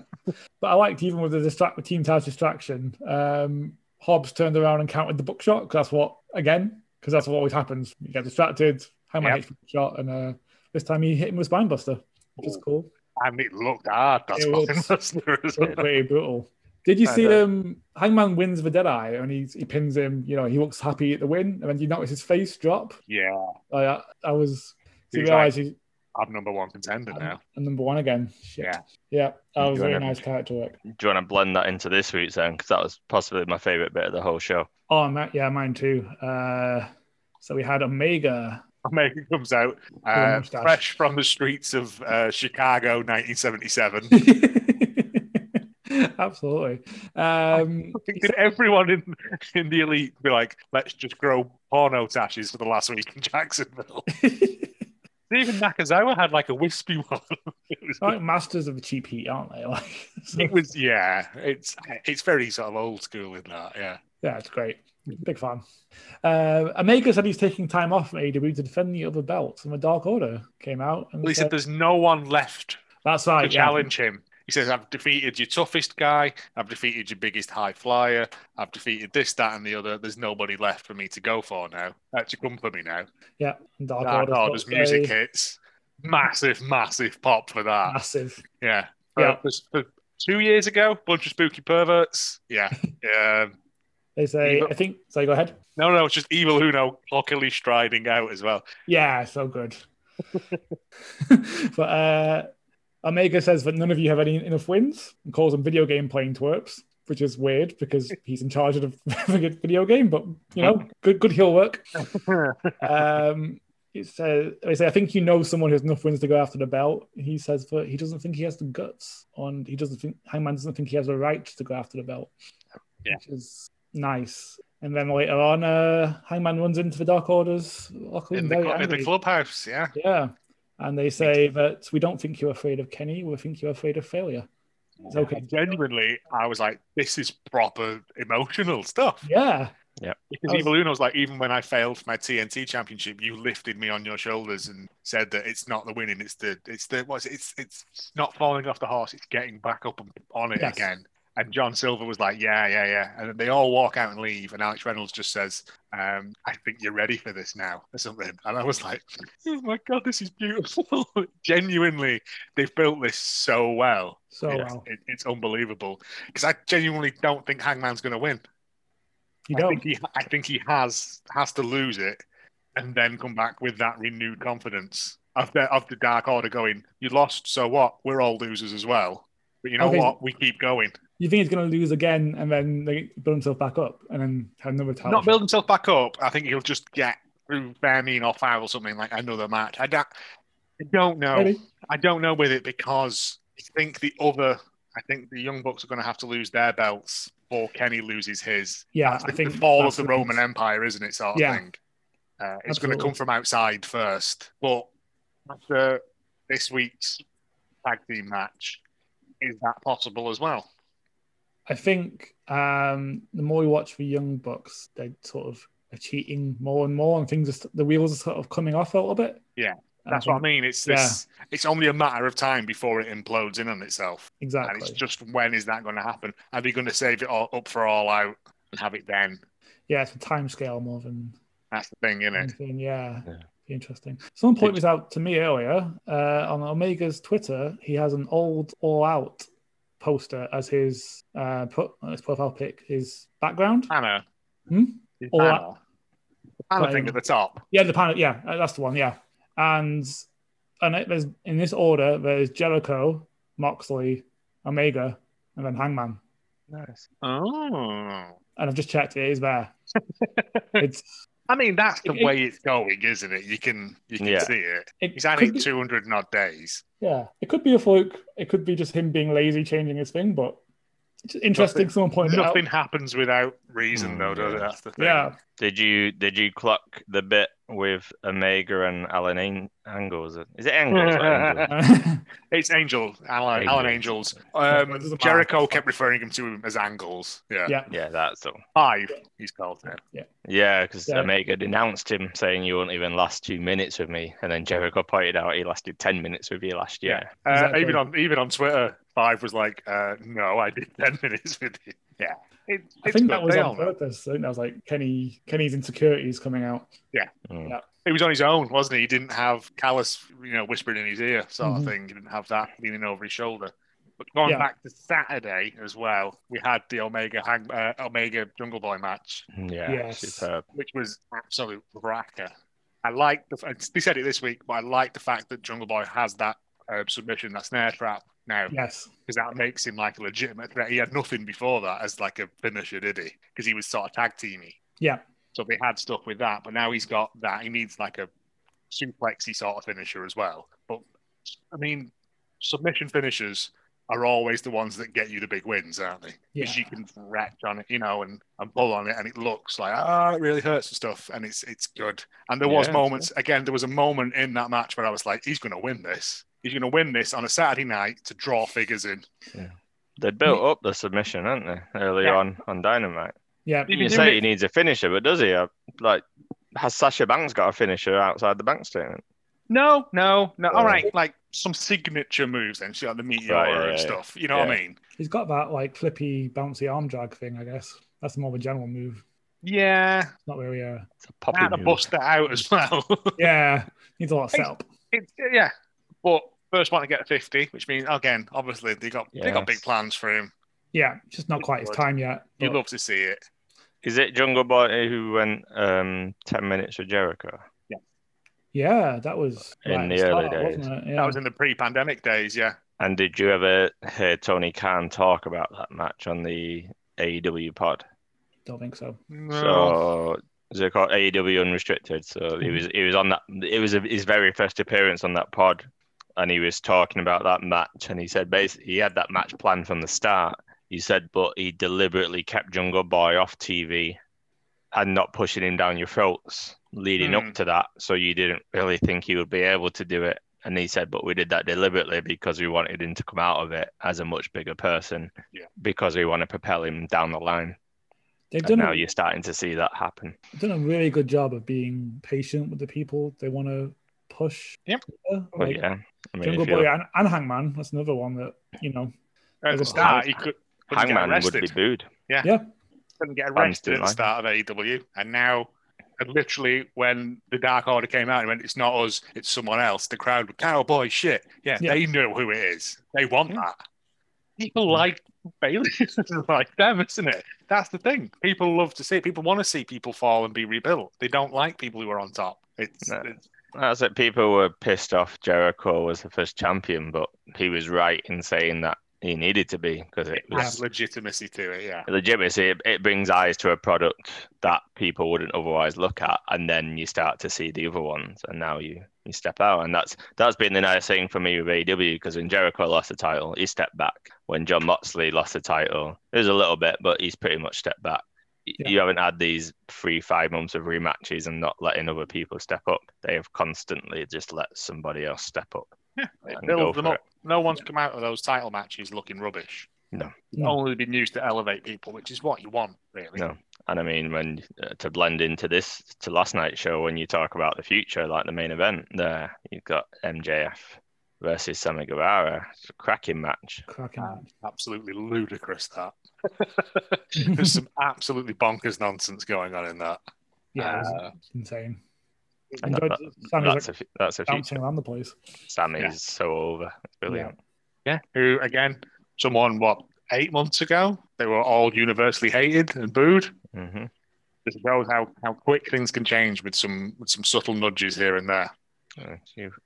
But I liked even with the distract with Team Taz distraction, um, Hobbs turned around and counted the buckshot because that's what again because that's what always happens. You get distracted, Hangman Yep. hits the buckshot, and uh, this time he hit him with spinebuster, which is cool. and it looked hard. That's It what was. wrestler as It looked well. pretty brutal. Did you I see know. um Hangman wins the Deadeye and he he pins him? You know he looks happy at the win, and then you notice his face drop. Yeah, Like, I, I was. So you He's realize he's I'm number one contender now. number one again. Shit. Yeah. yeah, that was very wanna- nice character work. do you want to blend that into this week's then? Because that was possibly my favorite bit of the whole show. Oh, ma- yeah, mine too. Uh, so we had Omega Omega comes out uh, fresh from the streets of uh, Chicago, 1977. [LAUGHS] Absolutely. Um, [LAUGHS] Did everyone in in the elite be like, "Let's just grow porno tashes for the last week in Jacksonville"? [LAUGHS] Even Nakazawa had like a wispy [LAUGHS] one. it, was, like masters of the cheap heat, aren't they? [LAUGHS] Like, it was, yeah. It's it's very sort of old school in that, yeah. yeah, it's great. Big fan. Uh, Omega said he's taking time off from AEW to defend the other belts, and the Dark Order came out and Well, he said, there's no one left "That's to. Yeah. challenge him. He says, I've defeated your toughest guy. I've defeated your biggest high flyer. I've defeated this, that, and the other. There's nobody left for me to go for now. Uh, to come for me now. Yeah, Dark, Dark Order's music hits. Massive, massive pop for that. massive. Yeah. Yeah. Uh, for- for two years ago, bunch of spooky perverts. Yeah. yeah. [LAUGHS] They say, Evil- I think. So go ahead. No, no, it's just Evil Uno clockily striding out as well. Yeah, so good. [LAUGHS] [LAUGHS] but uh, Omega says that none of you have any enough wins and calls them video game playing twerps, which is weird because [LAUGHS] he's in charge of [LAUGHS] the video game. But you know, good good heel work. [LAUGHS] Um, it says, they say, I think you know someone who has enough wins to go after the belt. He says that he doesn't think he has the guts, on he doesn't think Hangman doesn't think he has the right to go after the belt, Yeah. which is nice. And then later on, uh, Hangman runs into the Dark Orders in, the, cl- in the clubhouse. Yeah. Yeah. And they say that we don't think you're afraid of Kenny, we think you're afraid of failure. It's okay. Genuinely, I was like, this is proper emotional stuff. Yeah. Yeah. Because I was- Evil Uno's like, even when I failed my TNT championship, you lifted me on your shoulders and said that it's not the winning, it's the it's the what's it? it's it's not falling off the horse, it's getting back up on it Yes. again. And John Silver was like, yeah, yeah, yeah. And they all walk out and leave. And Alex Reynolds just says, um, I think you're ready for this now, or something. And I was like, oh my God, this is beautiful. [LAUGHS] Genuinely, they've built this so well. So It's- well. it- it's unbelievable. Because I genuinely don't think Hangman's going to win. You I don't. think he, I think he has has to lose it, and then come back with that renewed confidence of the of the Dark Order. Going, you lost, so what? We're all losers as well. But you know Okay. what? We keep going. You think he's going to lose again and then they build himself back up and then have another title? Not build himself back up. I think he'll just get through mean or foul or something like another match. I don't, I don't know. I don't know with it because I think the other, I think the Young Bucks are going to have to lose their belts before Kenny loses his. Yeah, That's I think the fall of the Roman. Empire, isn't it? Sort of Yeah. thing. Uh, it's going to come from outside first, but after this week's tag team match, is that possible as well? I think um, the more we watch the young bucks, they're sort of are cheating more and more, and things are, st- the wheels are sort of coming off a little bit. Yeah, And That's what I mean. It's this. It's only a matter of time before it implodes in on itself, Exactly. and Exactly. it's just when is that going to happen? Are they going to save it all up for all out and have it then? Yeah, it's a time scale more than That's the thing, isn't it? Yeah. Yeah. Interesting. Someone pointed this out to me earlier uh, on Omega's Twitter. He has an old All Out poster as his uh, put his profile pic. His background. Banner. Hmm? The All banner. out. The banner thing at the top. Yeah, the panel. Yeah, uh, that's the one. Yeah, and and it, there's in this order. There's Jericho, Moxley, Omega, and then Hangman. Nice. Oh. And I've just checked. It is there. [LAUGHS] it's I mean, that's the It- it- way it's going, isn't it? You can you can Yeah. see it. it He's had it 200 and odd days. Yeah, it could be a fluke. It could be just him being lazy, changing his thing. But it's interesting. Nothing- someone pointed it out. Nothing happens without reason, Mm, though, does it? That's the thing. Yeah, Did you did you clock the bit with Omega and Alan Ang- Angles? Is it Angles? Angels? [LAUGHS] It's Angel, Alan, Angel. Alan Angels. Um, but it doesn't Jericho kept referring him to him as Angles. Yeah. yeah, yeah, that's all. Five, he's called it. Yeah, yeah, because Yeah. Omega denounced him, saying you won't even last two minutes with me, and then Jericho pointed out he lasted ten minutes with you last year. Uh, Exactly. Even on even on Twitter, Five was like, uh, "No, I did ten [LAUGHS] minutes with you." Yeah, it, I think that was on all purpose. I think that was like Kenny Kenny's insecurities coming out. Yeah. Mm. He was on his own, wasn't he? He didn't have Callis, you know, whispering in his ear, sort Mhm. of thing. He didn't have that leaning over his shoulder. But going Yeah. back to Saturday as well, we had the Omega Hang, uh, Omega Jungle Boy match, Yeah, Yes. superb. which was absolute cracker. I like the. They said it this week, but I like the fact that Jungle Boy has that uh, submission, that snare trap now, Yes, because that makes him like a legitimate threat. He had nothing before that as like a finisher, did he? Because he was sort of tag teamy. yeah, So they had stuff with that, but now he's got that. He needs like a suplexy sort of finisher as well. But I mean, submission finishers are always the ones that get you the big wins, aren't they? yeah. Because you can wreck on it, you know, and, and pull on it, and it looks like ah, it really hurts and stuff, and it's it's good. And there was Yeah, moments again. There was a moment in that match where I was like, he's going to win this. He's going to win this on a Saturday night to draw figures in. Yeah. They built up the submission, haven't they, early Yeah. on on Dynamite? yeah. You've say doing he needs a finisher, but does he? Like, has Sasha Banks got a finisher outside the bank statement? No, no, no. All Uh, like some signature moves, then, she got the meteor Right, yeah, and stuff. You know what I mean? He's got that like flippy, bouncy arm drag thing. I guess that's more of a general move. Yeah, it's Not really. Uh, It's a poppy had to bust that out as well. [LAUGHS] yeah, needs a lot of setup. it, yeah, but first one to get 50, which means again, obviously they got they got big plans for him. Yeah, just not quite his time yet. You'd but- love to see it. Is it Jungle Boy who went um, 10 minutes with Jericho? Yeah, Yeah, that was In right at the start, early days. wasn't it? Yeah. That was in the pre-pandemic days. Yeah, And did you ever hear Tony Khan talk about that match on the AEW pod? Don't think so. no. So is it called AEW Unrestricted? So he was he was on that. It was his very first appearance on that pod, and he was talking about that match. And he said basically he had that match planned from the start. He said, but he deliberately kept Jungle Boy off TV and not pushing him down your throats leading Hmm. up to that. So you didn't really think he would be able to do it. And he said, but we did that deliberately because we wanted him to come out of it as a much bigger person Yeah. because we want to propel him down the line. They've And done now a, you're starting to see that happen. done a really good job of being patient with the people they want to push. Yep. Yeah, But like yeah, I mean, Jungle if you're- Boy and, and Hangman. That's another one that you know. Uh, at the a ah, start, he could Hangman would arrested. be booed. Yeah, couldn't get arrested at the like start of AEW, and now, and literally, when the Dark Order came out and went, "It's not us, it's someone else," the crowd were, "Cowboy shit!" Yeah, Yeah. they know who it is. They want Yeah. that. People like Bailey, [LAUGHS] like them, isn't it? That's the thing. People love to see. it. People want to see people fall and be rebuilt. They don't like people who are on top. It's, No. it's That's it. People were pissed off Jericho was the first champion, but he was right in saying that he needed to be because it has was legitimacy to it. Yeah, legitimacy. It, it brings eyes to a product that people wouldn't otherwise look at, and then you start to see the other ones, and now you you step out, and that's that's been the nice thing for me with AEW because when Jericho lost the title, he stepped back. When Jon Moxley lost the title, it was a little bit, but he's pretty much stepped back. Y- Yeah. You haven't had these three, five months of rematches and not letting other people step up. They have constantly just let somebody else step up. yeah. It builds them for up. No one's come out of those title matches looking rubbish. No. No. Only been used to elevate people, which is what you want, really. No. And I mean, when uh, to blend into this to last night's show, when you talk about the future, like the main event, there you've got MJF versus Sammy Guevara. It's a cracking match. cracking. Uh, absolutely ludicrous that. [LAUGHS] There's some absolutely bonkers nonsense going on in that. yeah, uh, it's insane. And Enjoyed that- Sammy's That's like a that's a bouncing future. around the place. Sammy's Yeah. so over. It's brilliant. Yeah. Who again? Someone what eight months ago they were all universally hated and booed. hmm This shows how how quick things can change with some with some subtle nudges here and there. You've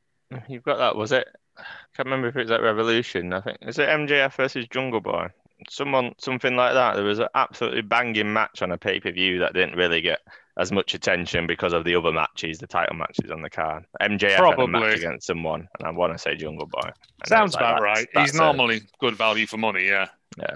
you've got that. Was it? I can't remember if it was at Revolution. I think is it MJF versus Jungle Boy. Someone something like that. There was an absolutely banging match on a pay per view that didn't really get as much attention because of the other matches, the title matches on the card. MJF had a Probably. match against someone, and I want to say Jungle Boy. And Sounds like, about right. He's a- normally good value for money. Yeah.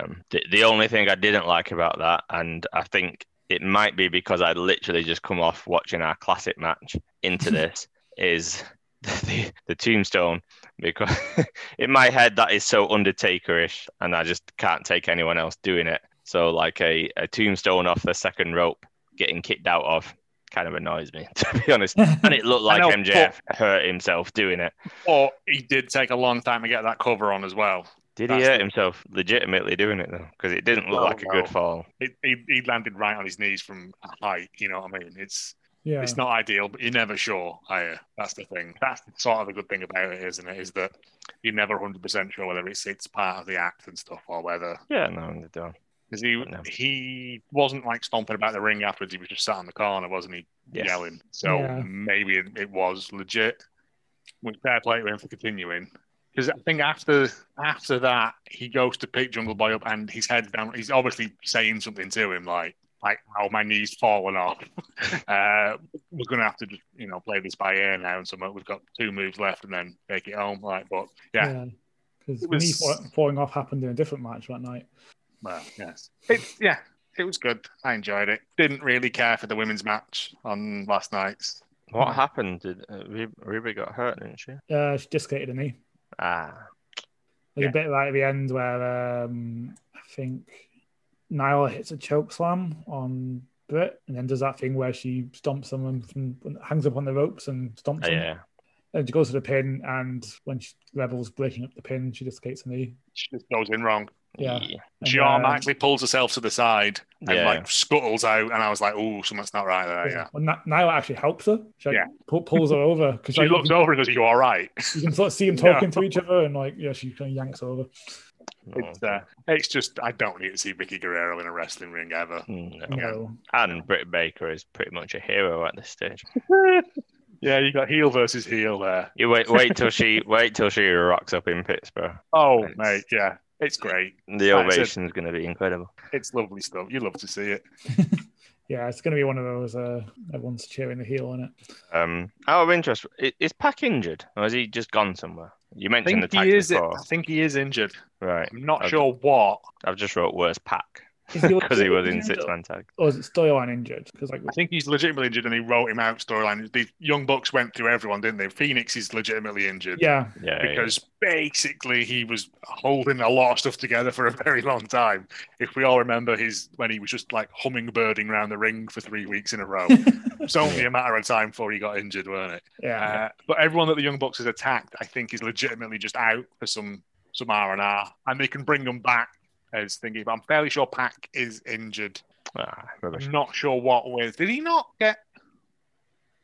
um, the, the only thing I didn't like about that, and I think it might be because I'd literally just come off watching our classic match into [LAUGHS] this, is [LAUGHS] the, the tombstone. Because [LAUGHS] in my head, that is so Undertaker-ish, and I just can't take anyone else doing it. So, like a, a tombstone off the second rope getting kicked out of kind of annoys me, [LAUGHS] to be honest. And it looked [LAUGHS] like know, MJF hurt himself doing it. Or he did take a long time to get that cover on as well. Did he hurt the- himself legitimately doing it though? Because it didn't look No, like a good fall. He, he, he landed right on his knees from height. You know what I mean? It's Yeah, it's not ideal, but you're never sure. Are you? That's the thing. That's sort of the good thing about it, isn't it? Is that you're never 100 percent sure whether it's it's part of the act and stuff or whether Yeah, no, they don't. because he No. he wasn't like stomping about the ring afterwards. He was just sat in the corner, wasn't he? Yes. Yelling. So Yeah. maybe it, it was legit. Which fair play to him for continuing. Because I think after after that, he goes to pick Jungle Boy up, and his head down. He's obviously saying something to him, like like, "Oh, my knee's fallen off. [LAUGHS] uh, we're gonna have to just you know play this by ear now." And so we've got two moves left, and then take it home. Like, but yeah, because It me was- fall- falling off happened in a different match that night. well, yes, it yeah, it was good. I enjoyed it. Didn't really care for the women's match on last night's. What happened? Did uh, Ruby got hurt, didn't she? Uh, she dislocated a knee. Ah, There's Yeah. a bit right at the end where um, I think Nyla hits a choke slam on Britt, and then does that thing where she stomps someone from hangs up on the ropes and stomps oh, them. yeah. And she goes to the pin, and when she, Rebel's breaking up the pin, she dislocates a knee. She just goes in wrong. Yeah. Yeah. And, She um, automatically pulls herself to the side and Yeah. like scuttles out, and I was like, "Oh, something's not right there." Yeah. Well, Ny- Nyla actually helps her. She like, Yeah. pu- pulls her over because She looks over and goes, "You all right?" you can sort of see them [LAUGHS] Yeah. talking to each other, and like yeah, she kind of yanks over. No, It's, uh, it's just I don't need to see Vickie Guerrero in a wrestling ring ever. no. Yeah. No. And Britt Baker is pretty much a hero at this stage. [LAUGHS] Yeah, you got heel versus heel there. You wait, wait till she, [LAUGHS] wait till she rocks up in Pittsburgh. Oh, It's- mate, yeah, it's great. The Like I said- ovation's going to be incredible. It's lovely stuff. You love to see it. [LAUGHS] Yeah, it's going to be one of those. Uh, everyone's cheering the heel on it. Um, out of interest, is Pac injured or has he just gone somewhere? You mentioned the tag he is. before, I think he is injured. right? I'm not I've- sure what. I've just wrote worst Pac. Is [LAUGHS] he because he was in six man tag. Or is it storyline injured? Because like I think he's legitimately injured, and he wrote him out storyline. The Young Bucks went through everyone, didn't they? Fenix is legitimately injured. yeah, Yeah, yeah. because basically he was holding a lot of stuff together for a very long time. If we all remember his when he was just like hummingbirding around the ring for three weeks in a row, [LAUGHS] it was only a matter of time before he got injured, weren't it? yeah. Uh, but everyone that the Young Bucks has attacked, I think, is legitimately just out for some some R and R, and they can bring them back as thingy. But I'm fairly sure Pac is injured. Ah. I'm not sure what with. Did he not get?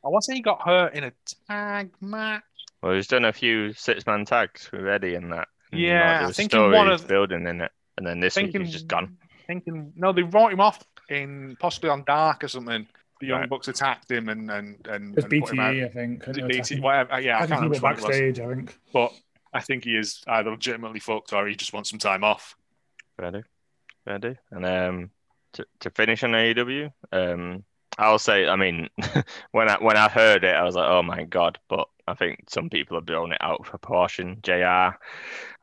I want to say he got hurt in a tag match. Well, he's done a few six man tags with Eddie and that. And, Yeah, like, I think in one stories of- building in it, and then this week Thinking, he's just gone. Thinking no, they wrote him off in possibly on Dark or something. The Young Right. Bucks attacked him and and and, It's and put him out. BTE, I think. Was it and BT? attacking- Whatever. Yeah, I I can't think he remember went which one it was. backstage. I think. But I think he is either legitimately fucked or he just wants some time off. Fair do. Fair do. And um, to, to finish on AEW, um, I'll say, I mean, [LAUGHS] when I when I heard it, I was like, oh my god. But I think some people have blown it out of proportion. Jr.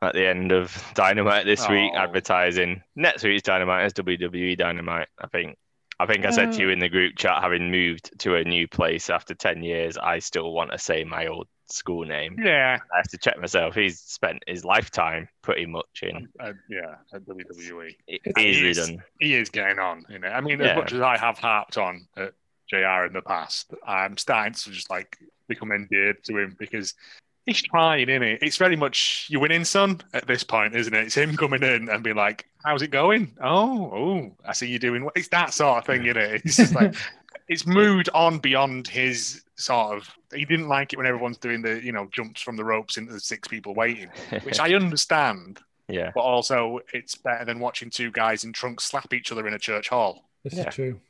at the end of [LAUGHS] Dynamite this week, Oh. advertising next week's Dynamite as WWE Dynamite. I think. I think I said to you in the group chat, having moved to a new place after ten years, I still want to say my old school name. Yeah, I have to check myself. He's spent his lifetime pretty much in uh, yeah, at WWE. easily is. done. He is getting on. You know, I mean, as Yeah. much as I have harped on at Jr. in the past, I'm starting to just like become endeared to him because he's trying, isn't it? It's very much you winning, son. At this point, isn't it? It's him coming in and being like, "How's it going? Oh, oh, I see you doing." well." It's that sort of thing, isn't it? It's just like [LAUGHS] it's moved on beyond his sort of. He didn't like it when everyone's doing the you know jumps from the ropes into the six people waiting, which I [LAUGHS] understand. yeah. But also, it's better than watching two guys in trunks slap each other in a church hall. This Yeah. is true.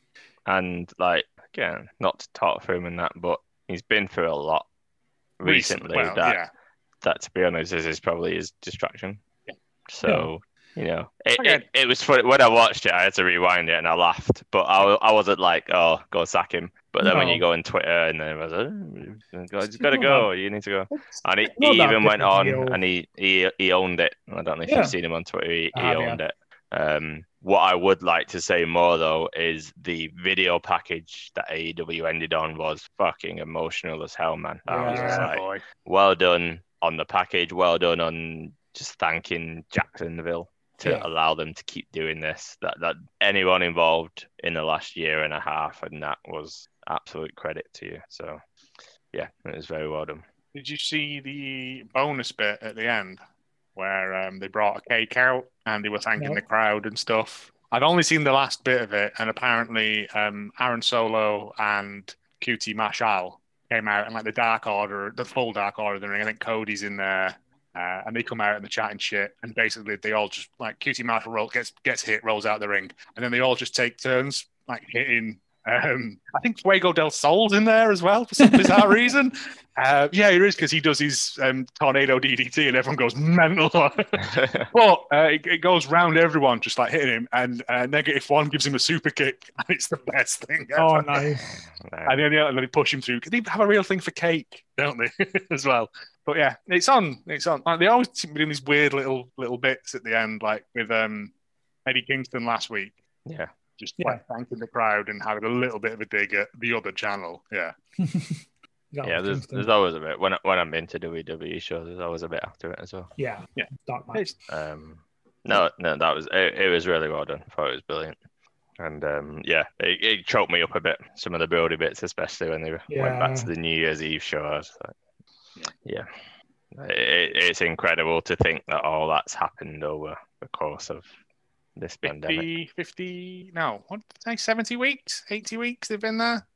And like again, not to talk for him and that, but he's been through a lot recently. Well, that yeah. that to be honest is, is probably his distraction. Yeah. So you know, it, Okay. it, it was funny when I watched it. I had to rewind it and I laughed, but I, I wasn't like, oh, go sack him. But then when you go on Twitter and then I was like, oh, he's It's got to not go. You need to go. And he, he even went on deal. and he, he he owned it. I don't know if Yeah. you've seen him on Twitter. He, I he have, yeah. owned it. Um, what I would like to say more though is the video package that AEW ended on was fucking emotional as hell, man. I was just Yeah. like, boy. well done on the package. Well done on just thanking Jacksonville to Yeah. allow them to keep doing this. That that anyone involved in the last year and a half, and that was absolute credit to you. So yeah, it was very well done. Did you see the bonus bit at the end where um, they brought a cake out and they were thanking No. the crowd and stuff? I've only seen the last bit of it, and apparently um, Aaron Solo and QT Marshall came out and like the Dark Order, the full Dark Order of the ring. I think Cody's in there. Uh, and they come out and they're chatting shit, and basically they all just like QT Marshall roll, gets gets hit, rolls out the ring, and then they all just take turns like hitting. Um, I think Fuego del Sol's in there as well for some bizarre [LAUGHS] reason. Uh, yeah, he is because he does his um, tornado DDT, and everyone goes mental. [LAUGHS] but uh, it, it goes round everyone, just like hitting him, and uh, negative one gives him a super kick, [LAUGHS] and it's the best thing. Ever. Oh, nice. And then, yeah, and then they push him through. They have a real thing for cake, don't they, as well? But yeah, it's on. It's on. Like, they always seem to be doing these weird little little bits at the end, like with um, Eddie Kingston last week, yeah. Just Yeah. like thanking the crowd and having a little bit of a dig at the other channel. Yeah, [LAUGHS] Yeah, there's, there's always a bit when I, when I'm into WWE shows. There's always a bit after it as well. yeah, Yeah. Dark match. Um, no, no, that was it, it. was really well done. I thought it was brilliant, and um, yeah, it, it choked me up a bit. Some of the buildy bits, especially when they went back to the New Year's Eve show. I was like, yeah, It, it's incredible to think that all that's happened over the course of this pandemic. 50, 50, no, what say? 70 weeks, 80 weeks they've been there.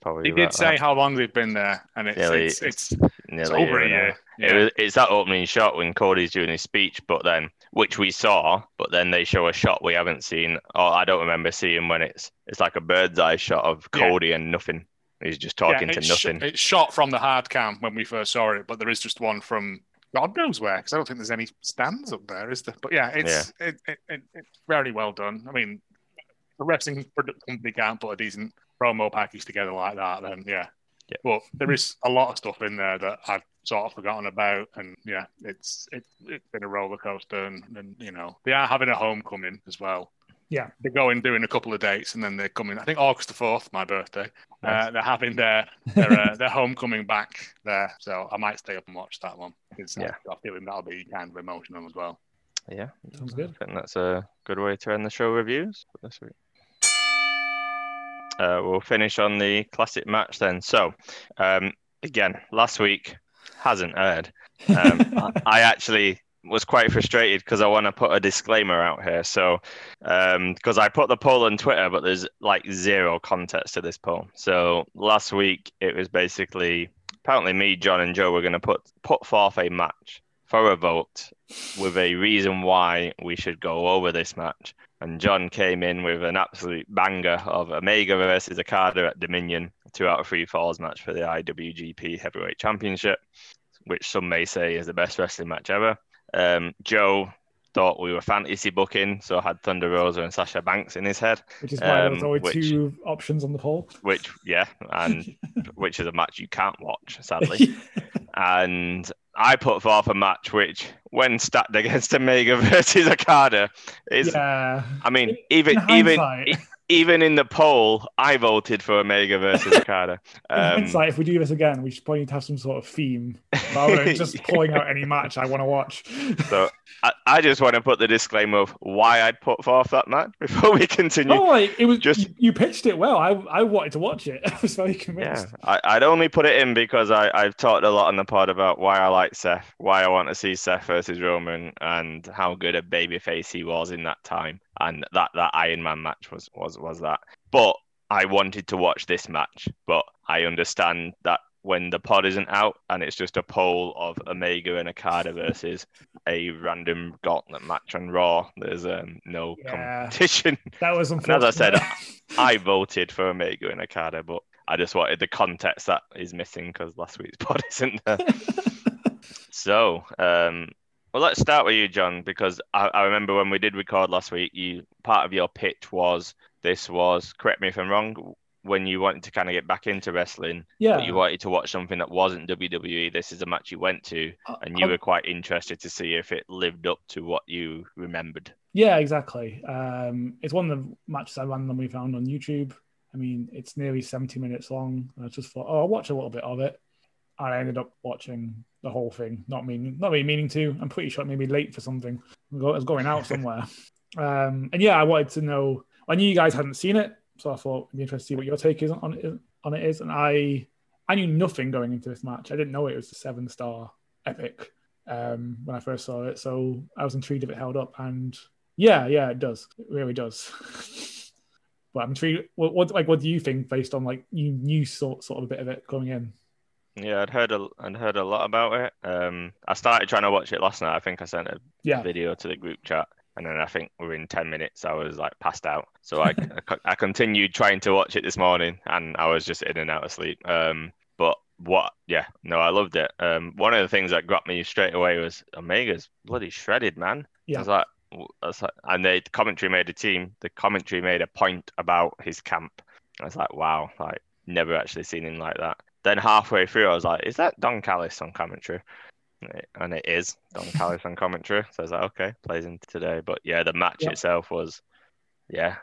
Probably They did say that. how long they've been there, and it's Nearly- it's, it's, Nearly it's over a year. It was, it's that opening shot when Cody's doing his speech, but then which we saw, but then they show a shot we haven't seen, or I don't remember seeing when it's it's like a bird's eye shot of Yeah. Cody and nothing. He's just talking Yeah, to it's sh- nothing. it's shot from the hard cam when we first saw it, but there is just one from God knows where, because I don't think there's any stands up there, is there? But yeah, it's It, it, it, it's very well done. I mean, the wrestling product company can't put a decent promo package together like that, then yeah. Yeah. But there is a lot of stuff in there that I've sort of forgotten about, and yeah, it's it, it's been a roller coaster, and, and you know they are having a homecoming as well. Yeah. They're going doing a couple of dates and then they're coming. I think August the fourth, my birthday. Uh, they're having their [LAUGHS] their uh, their homecoming back there, so I might stay up and watch that one. It's, uh, Yeah. I feel that'll be kind of emotional as well. Yeah, Sounds good. I think that's a good way to end the show reviews for this week. Uh, we'll finish on the classic match then. So, um, again, last week hasn't aired. Um, [LAUGHS] I- I actually was quite frustrated because I want to put a disclaimer out here. So, um, because I put the poll on Twitter, but there's like zero context to this poll. So last week it was basically apparently me, John, and Joe were going to put put forth a match for a vote with a reason why we should go over this match. And John came in with an absolute banger of Omega versus Okada at Dominion, two out of three falls match for the IWGP Heavyweight Championship, which some may say is the best wrestling match ever. Um, Joe thought we were fantasy booking, so had Thunder Rosa and Sasha Banks in his head, Which is why there's Um, only which- two options on the poll. which, yeah, and [LAUGHS] which is a match you can't watch, sadly. [LAUGHS] and I put forth a match which, when stacked against Omega [LAUGHS] versus Okada, is yeah. I mean, even even even in the poll, I voted for Omega versus [LAUGHS] Okada. Um, hindsight, if we do this again, we should probably need to have some sort of theme rather [LAUGHS] than just pulling out any match I want to watch. so I, I just want to put the disclaimer of why I'd put forth that match before we continue. Oh, like it was Just- you pitched it well. I I wanted to watch it. [LAUGHS] I was very Yeah, convinced. I, I'd only put it in because I, I've talked a lot on the pod about why I like Seth, why I want to see Seth versus Roman, and how good a babyface he was in that time. And that, that Iron Man match was, was, was that. But I wanted to watch this match, but I understand that when the pod isn't out and it's just a poll of Omega and Okada versus a random gauntlet match on Raw, there's um, no Yeah. competition. [LAUGHS] That was And as I said, I voted for Omega and Okada, but I just wanted the context that is missing because last week's [LAUGHS] pod isn't there. [LAUGHS] so, um, well, let's start with you, John, because I, I remember when we did record last week, you part of your pitch was this was correct me if I'm wrong. When you wanted to kind of get back into wrestling, yeah. but you wanted to watch something that wasn't WWE, this is a match you went to, and you I- were quite interested to see if it lived up to what you remembered. Yeah, exactly. Um, it's one of the matches I randomly found on YouTube. I mean, it's nearly 70 minutes long. I just thought, oh, I'll watch a little bit of it. And I ended up watching the whole thing, not meaning, not really meaning to. I'm pretty sure it made me late for something. I was going out somewhere. [LAUGHS] um, and yeah, I wanted to know. I knew you guys hadn't seen it, so I thought it'd be interesting to see what your take is on it. On it is, and I, I knew nothing going into this match. I didn't know it was a seven star epic um, when I first saw it, so I was intrigued if it held up. And yeah, yeah, it does. It really does. [LAUGHS] but I'm intrigued. What, what like what do you think based on like you knew sort sort of a bit of it coming in? Yeah, I'd heard a, I'd heard a lot about it. Um, I started trying to watch it last night. I think I sent a Yeah, video to the group chat, and then I think within ten minutes I was like passed out. So I, [LAUGHS] I, I continued trying to watch it this morning, and I was just in and out of sleep. Um, but what? Yeah, no, I loved it. Um, one of the things that got me straight away was Omega's bloody shredded, man. Yeah, I was like, I was like, and the commentary made a team. The commentary made a point about his camp. I was like, wow, like never actually seen him like that. Then halfway through, I was like, is that Don Callis on commentary? And it is Don [LAUGHS] Callis on commentary. So I was like, okay, plays into today. But yeah, the match Yeah. itself was, yeah,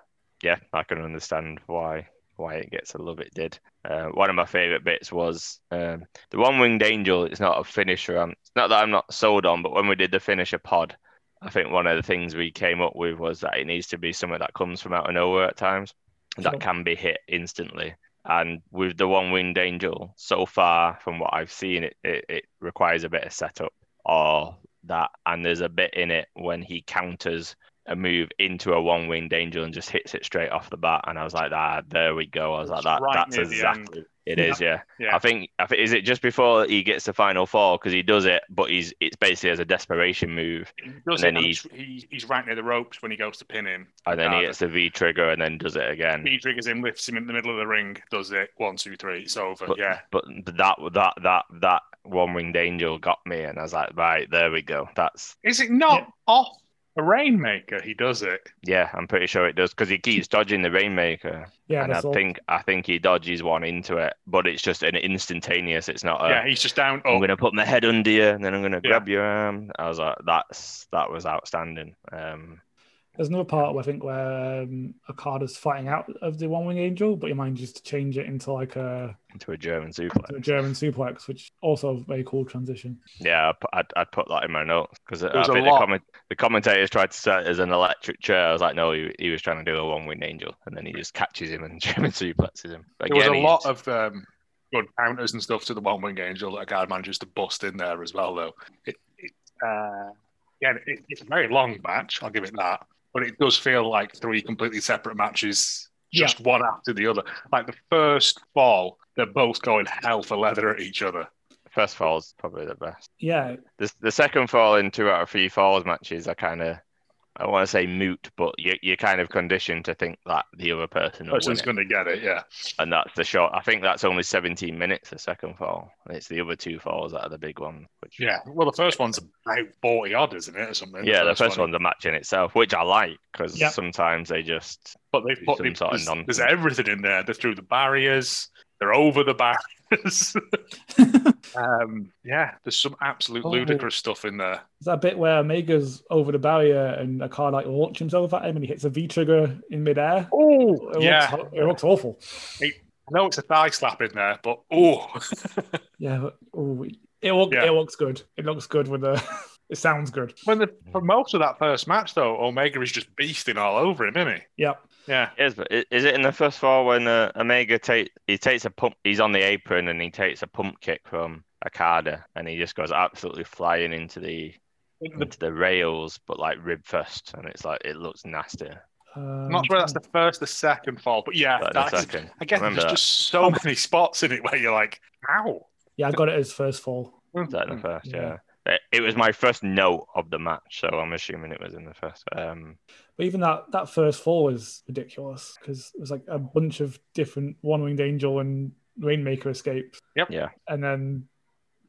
yeah, I can understand why why it gets a love it did. Uh, one of my favorite bits was um, the one winged angel. It's not a finisher. Um, it's not that I'm not sold on, but when we did the finisher pod, I think one of the things we came up with was that it needs to be something that comes from out of nowhere at times that can be hit instantly. And with the one winged angel, so far from what I've seen, it, it, it requires a bit of setup or that. And there's a bit in it when he counters a move into a one winged angel and just hits it straight off the bat. And I was like, ah, there we go. I was like, that, right that's exactly it is, yeah. Yeah. I think I think is it just before he gets the final four because he does it, but he's it's basically as a desperation move, He does And it, then he's, he, he's right near the ropes when he goes to pin him. and then he hits the V trigger and then does it again. V triggers him, lifts him in the middle of the ring, does it. One, two, three. It's over. But, yeah. but that that that that one winged angel got me, and I was like, right, there we go. That's Is it not Yeah. off a Rainmaker? He does it. yeah, I'm pretty sure it does because he keeps [LAUGHS] dodging the rainmaker, yeah. and I all. think I think he dodges one into it, but it's just an instantaneous. It's not a. yeah, he's just down. I'm Up. gonna put my head under you, and then I'm gonna Yeah. grab your arm. I was like, that's that was outstanding. Um, There's another part where I think where um, Okada's fighting out of the One Wing Angel, but he manages to change it into like a, into a German to a. German suplex, which also a very cool transition. Yeah, I'd, I'd, I'd put that in my notes because I think the, comment, the commentators tried to set it as an electric chair. I was like, no, he, he was trying to do a One Wing angel, and then he just catches him and [LAUGHS] German suplexes him. But There was a lot of um, good counters and stuff to the one wing angel that a guy manages to bust in there as well, though. It, it, uh, yeah, it, it's a very long match, I'll give it that. But it does feel like three completely separate matches, just one after the other. Like the first fall, they're both going hell for leather at each other. first fall is probably the best. Yeah, The, the second fall in two out of three falls matches are kind of, I want to say moot, but you, you're kind of conditioned to think that the other person Person's going to get it, yeah. And that's the shot. I think that's only 17 minutes, the second fall. It's the other two falls that are the big one. Which, Yeah. Well, the first one's about 40 odd, isn't it, or something? yeah, the first one. one's a match in itself, which I like because Yep. sometimes they just But they've put some they've, sort of there's, everything in there. They're through the barriers. They're over the barriers. [LAUGHS] um, yeah, there's some absolute Oh. ludicrous stuff in there. There's that bit where Omega's over the barrier and a car like launches himself at him and he hits a V trigger in midair. Oh, It yeah. looks, it looks awful. I know it's a thigh slap in there, but oh, [LAUGHS] Yeah, but, ooh, it look, Yeah. it looks good. It looks good with the. [LAUGHS] it sounds good. when the for most of that first match though, Omega is just beasting all over him, isn't he? Yep. Yeah, Yes, but is it in the first fall when uh, Omega take he takes a pump? He's on the apron and he takes a pump kick from Okada, and he just goes absolutely flying into the into the rails, but like rib first, and it's like it looks nasty. Um, I'm not sure that's the first, the second fall, but yeah, But in the that's second, I guess remember there's that. just so many spots in it where you're like, ow. Yeah, I got it as first fall. Is that in the first? Yeah. Yeah. It, it was my first note of the match, so I'm assuming it was in the first. Um, But even that that first fall was ridiculous because it was like a bunch of different One Winged Angel and Rainmaker escapes. Yep. Yeah. And then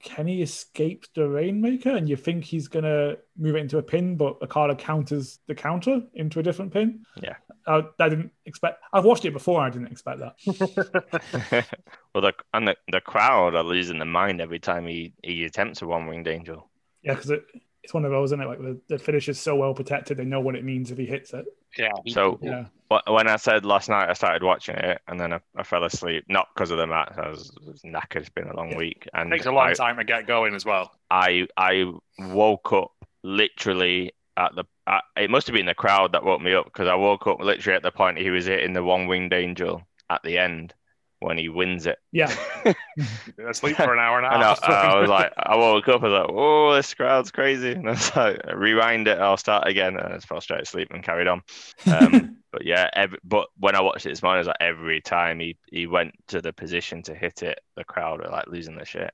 Kenny escaped the Rainmaker, and you think he's gonna move it into a pin, but Okada counters the counter into a different pin. Yeah. I, I didn't expect. I've watched it before. I didn't expect that. [LAUGHS] well, the and the, the crowd are losing their mind every time he, he attempts a one winged angel. Yeah, because it, it's one of those, isn't it? Like the, the finish is so well protected, they know what it means if he hits it. Yeah. So Yeah. Wh- when I said last night I started watching it and then I, I fell asleep, not because of the match. I was, was knackered. It's been a long Yeah. week, and takes a long I, time to get going as well. I I woke up literally at the. At, it must have been the crowd that woke me up because I woke up literally at the point he was hitting the one winged angel at the end when he wins it. Yeah. [LAUGHS] Sleep for an hour and a I know. half. I was like, I woke up. I was like, "Oh, this crowd's crazy!" And I was like, "Rewind it. I'll start again." And I just fell straight asleep and carried on. Um, [LAUGHS] but yeah, every, but when I watched it this morning, it was like every time he he went to the position to hit it, the crowd were like losing their shit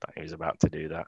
that he was about to do that.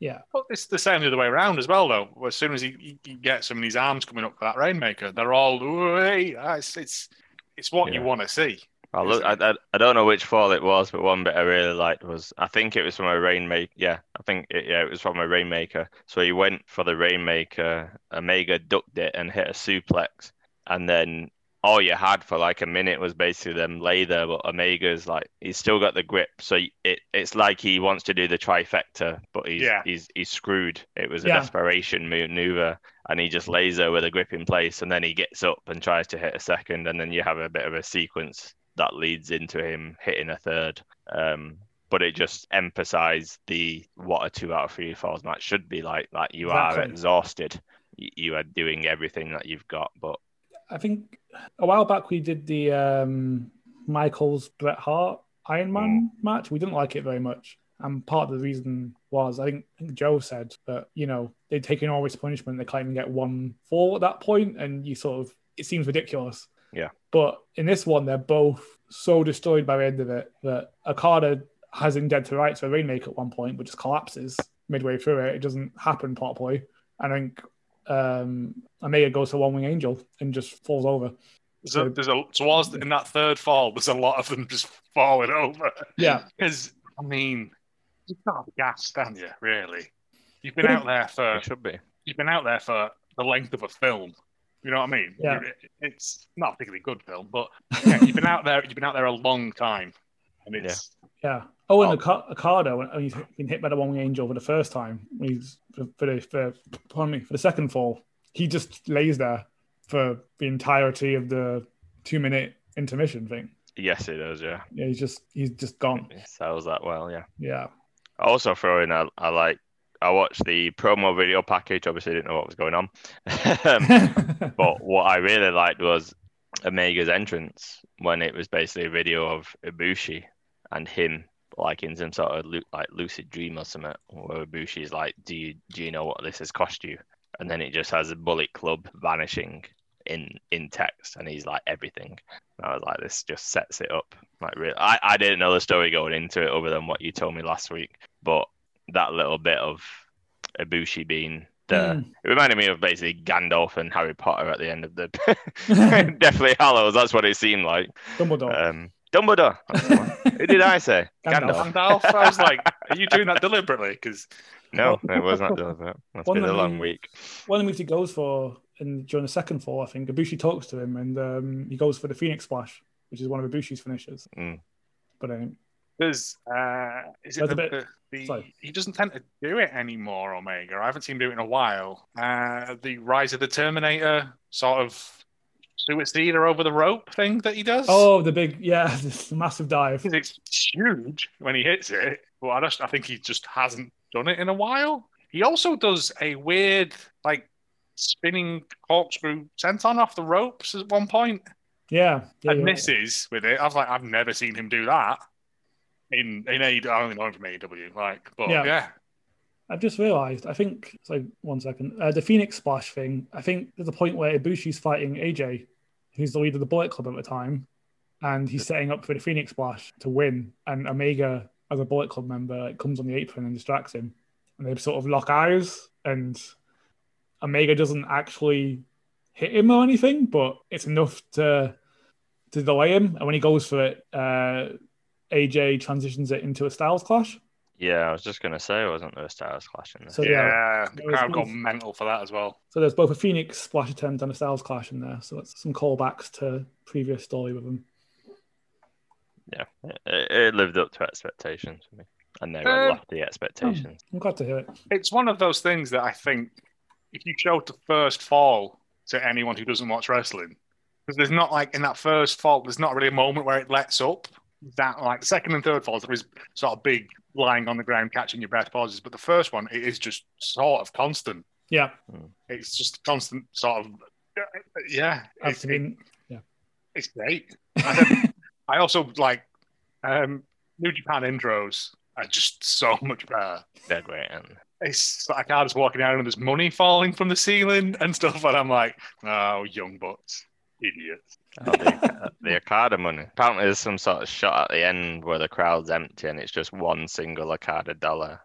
yeah. But it's the same the other way around as well, though. As soon as he, he, gets some of these arms coming up for that Rainmaker, they're all, "Hey, it's, it's, it's what you want to see. I look, I, I, I don't know which fall it was, but one bit I really liked was I think it was from a rainmaker. Yeah, I think it, yeah, it was from a rainmaker. So he went for the rainmaker. Omega ducked it and hit a suplex, and then all you had for like a minute was basically them lay there. But Omega's like he's still got the grip, so it it's like he wants to do the trifecta, but he's Yeah. he's he's screwed. It was a Yeah. desperation maneuver, and he just lays there with a grip in place, and then he gets up and tries to hit a second, and then you have a bit of a sequence that leads into him hitting a third. Um, but it just emphasized the what a two out of three falls match should be like. Like you are exhausted, you, are doing everything that you've got, but I think a while back we did the um, Michaels Bret Hart Iron Man match. We didn't like it very much. And part of the reason was I think, I think Joe said that, you know, they'd taken all this punishment, they can't even get one fall at that point, and you sort of it seems ridiculous. Yeah. But in this one, they're both so destroyed by the end of it that Okada has him dead to rights for Rainmaker at one point, but just collapses midway through it. It doesn't happen properly. I think um, Omega goes to One Wing Angel and just falls over. There's a, there's a, towards in that third fall, there's a lot of them just falling over. Yeah. [LAUGHS] Because, I mean, you can't to be gassed, haven't you, really? You've been out there for it should be. you've been out there for the length of a film. You know what I mean? Yeah. It's not a particularly good film, but [LAUGHS] yeah, you've been out there. You've been out there a long time, and it's Yeah. Oh, and Oh. Oka- Okada, when when he's been hit by the One Wing Angel for the first time, he's for, for the for, pardon me for the second fall, he just lays there for the entirety of the two minute intermission thing. Yes, it does. Yeah, Yeah, he's just he's just gone. it sells that well. Yeah. Yeah. I also throw in. I, I like. I watched the promo video package. Obviously, didn't know what was going on. Um, [LAUGHS] but what I really liked was Omega's entrance when it was basically a video of Ibushi and him like in some sort of like lucid dream or something, where Ibushi's like, "Do you do you know what this has cost you?" And then it just has a Bullet Club vanishing in in text, and he's like everything. And I was like, this just sets it up. Like, really, I I didn't know the story going into it other than what you told me last week, but that little bit of Ibushi being the Mm. it reminded me of basically Gandalf and Harry Potter at the end of the [LAUGHS] [LAUGHS] Deathly Hallows. That's what it seemed like. Dumbledore. Um, Dumbledore. That's the one. Who did I say? Gandalf. Gandalf. Gandalf. I was like, are you doing that deliberately? Because No, it was not deliberate. Must One be the of long the- week. One of the moves he goes for in during the second fall, I think Ibushi talks to him and um, he goes for the Phoenix Splash, which is one of Ibushi's finishes. Mm. But um, there's, uh, is it the, bit- the, the he doesn't tend to do it anymore, Omega. I haven't seen him do it in a while. Uh, the Rise of the Terminator sort of suicide or over the rope thing that he does. oh, the big yeah, [LAUGHS] this massive dive. It's huge when he hits it, but I just I think he just hasn't done it in a while. He also does a weird like spinning corkscrew senton off the ropes at one point Yeah, yeah and you're right. misses with it. I was like, I've never seen him do that in in AEW. I only know him from AEW, like, but Yeah. yeah, I've just realised. I think. So one second. Uh, the Phoenix Splash thing. I think there's a point where Ibushi's fighting AJ, who's the leader of the Bullet Club at the time, and he's setting up for the Phoenix Splash to win. And Omega, as a Bullet Club member, like, comes on the apron and distracts him, and they sort of lock eyes. And Omega doesn't actually hit him or anything, but it's enough to to delay him. And when he goes for it, uh, AJ transitions it into a Styles Clash. Yeah, I was just gonna say, wasn't there a Styles Clash in there? So yeah, yeah, the crowd it got mental for that as well. So there's both a Phoenix splash attempt and a Styles Clash in there. So it's some callbacks to previous story with them. yeah, it, it lived up to expectations for me, and they were lofty expectations. I'm glad to hear it. It's one of those things that I think if you show the first fall to anyone who doesn't watch wrestling, because there's not like in that first fall, there's not really a moment where it lets up. That like second and third falls, there is sort of big lying on the ground, catching your breath pauses. But the first one, it is just sort of constant. Yeah, It's just constant sort of, yeah. I've It's, seen. it's great. [LAUGHS] I also like um, New Japan intros are just so much better. They're great, and It's like I was walking out and there's money falling from the ceiling and stuff, and I'm like, oh, young bucks, idiots. oh, the, the Okada money. Apparently, there's some sort of shot at the end where the crowd's empty and it's just one single Okada dollar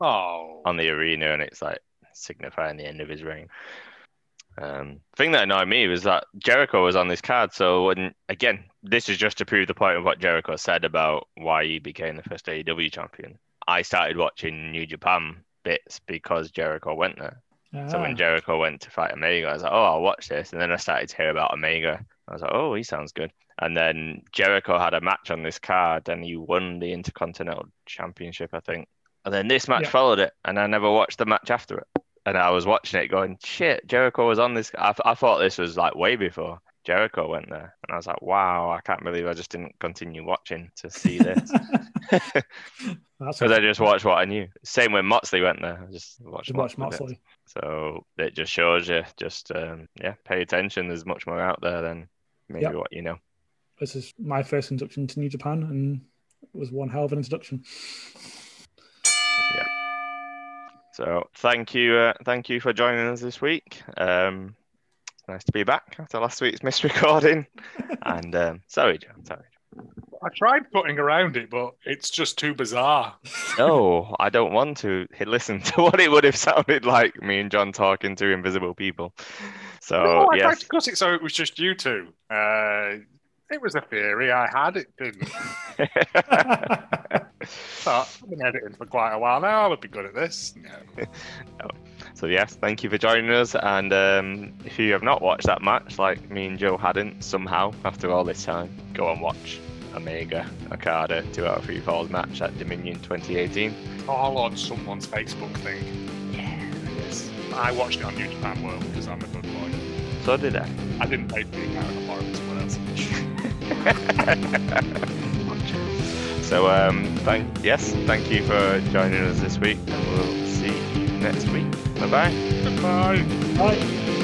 Oh, on the arena, and it's like signifying the end of his reign. Um, thing that annoyed me was that Jericho was on this card. So when again, this is just to prove the point of what Jericho said about why he became the first AEW champion. I started watching New Japan bits because Jericho went there. So Ah, when Jericho went to fight Omega, I was like, oh, I'll watch this. And then I started to hear about Omega. I was like, oh, he sounds good. And then Jericho had a match on this card and he won the Intercontinental Championship, I think. And then this match Yeah. followed it, and I never watched the match after it. And I was watching it going, shit, Jericho was on this. I, I thought this was like way before Jericho went there. And I was like, wow, I can't believe I just didn't continue watching to see this. [LAUGHS] Because [LAUGHS] I just watched what I knew. Same when Moxley went there. I just watched, to watch Moxley bits. So it just shows you, just um, yeah, pay attention. There's much more out there than maybe Yep. what you know. This is my first introduction to New Japan, and it was one hell of an introduction. Yeah. So thank you, uh, thank you for joining us this week. Um, it's nice to be back after last week's missed [LAUGHS] recording. and um, sorry, John. Sorry. I tried putting around it, but it's just too bizarre. No, I don't want to [LAUGHS] listen to what it would have sounded like me and John talking to invisible people. So no, I tried to cut it so it was just you two. Uh, it was a theory I had. It didn't. [LAUGHS] I've been editing for quite a while now. I would be good at this. Yeah. [LAUGHS] So yes, thank you for joining us. And um, if you have not watched that match, like me and Joe hadn't somehow after all this time, go and watch Omega Okada two out of three falls match at Dominion 2018. All on someone's Facebook thing. Yeah. Yes. I watched it on New Japan World because I'm a good boy. so did I. I didn't pay for the account. I borrowed someone else. [LAUGHS] So um, thank yes, thank you for joining us this week, and we'll see you next week. Bye bye. Goodbye. Bye.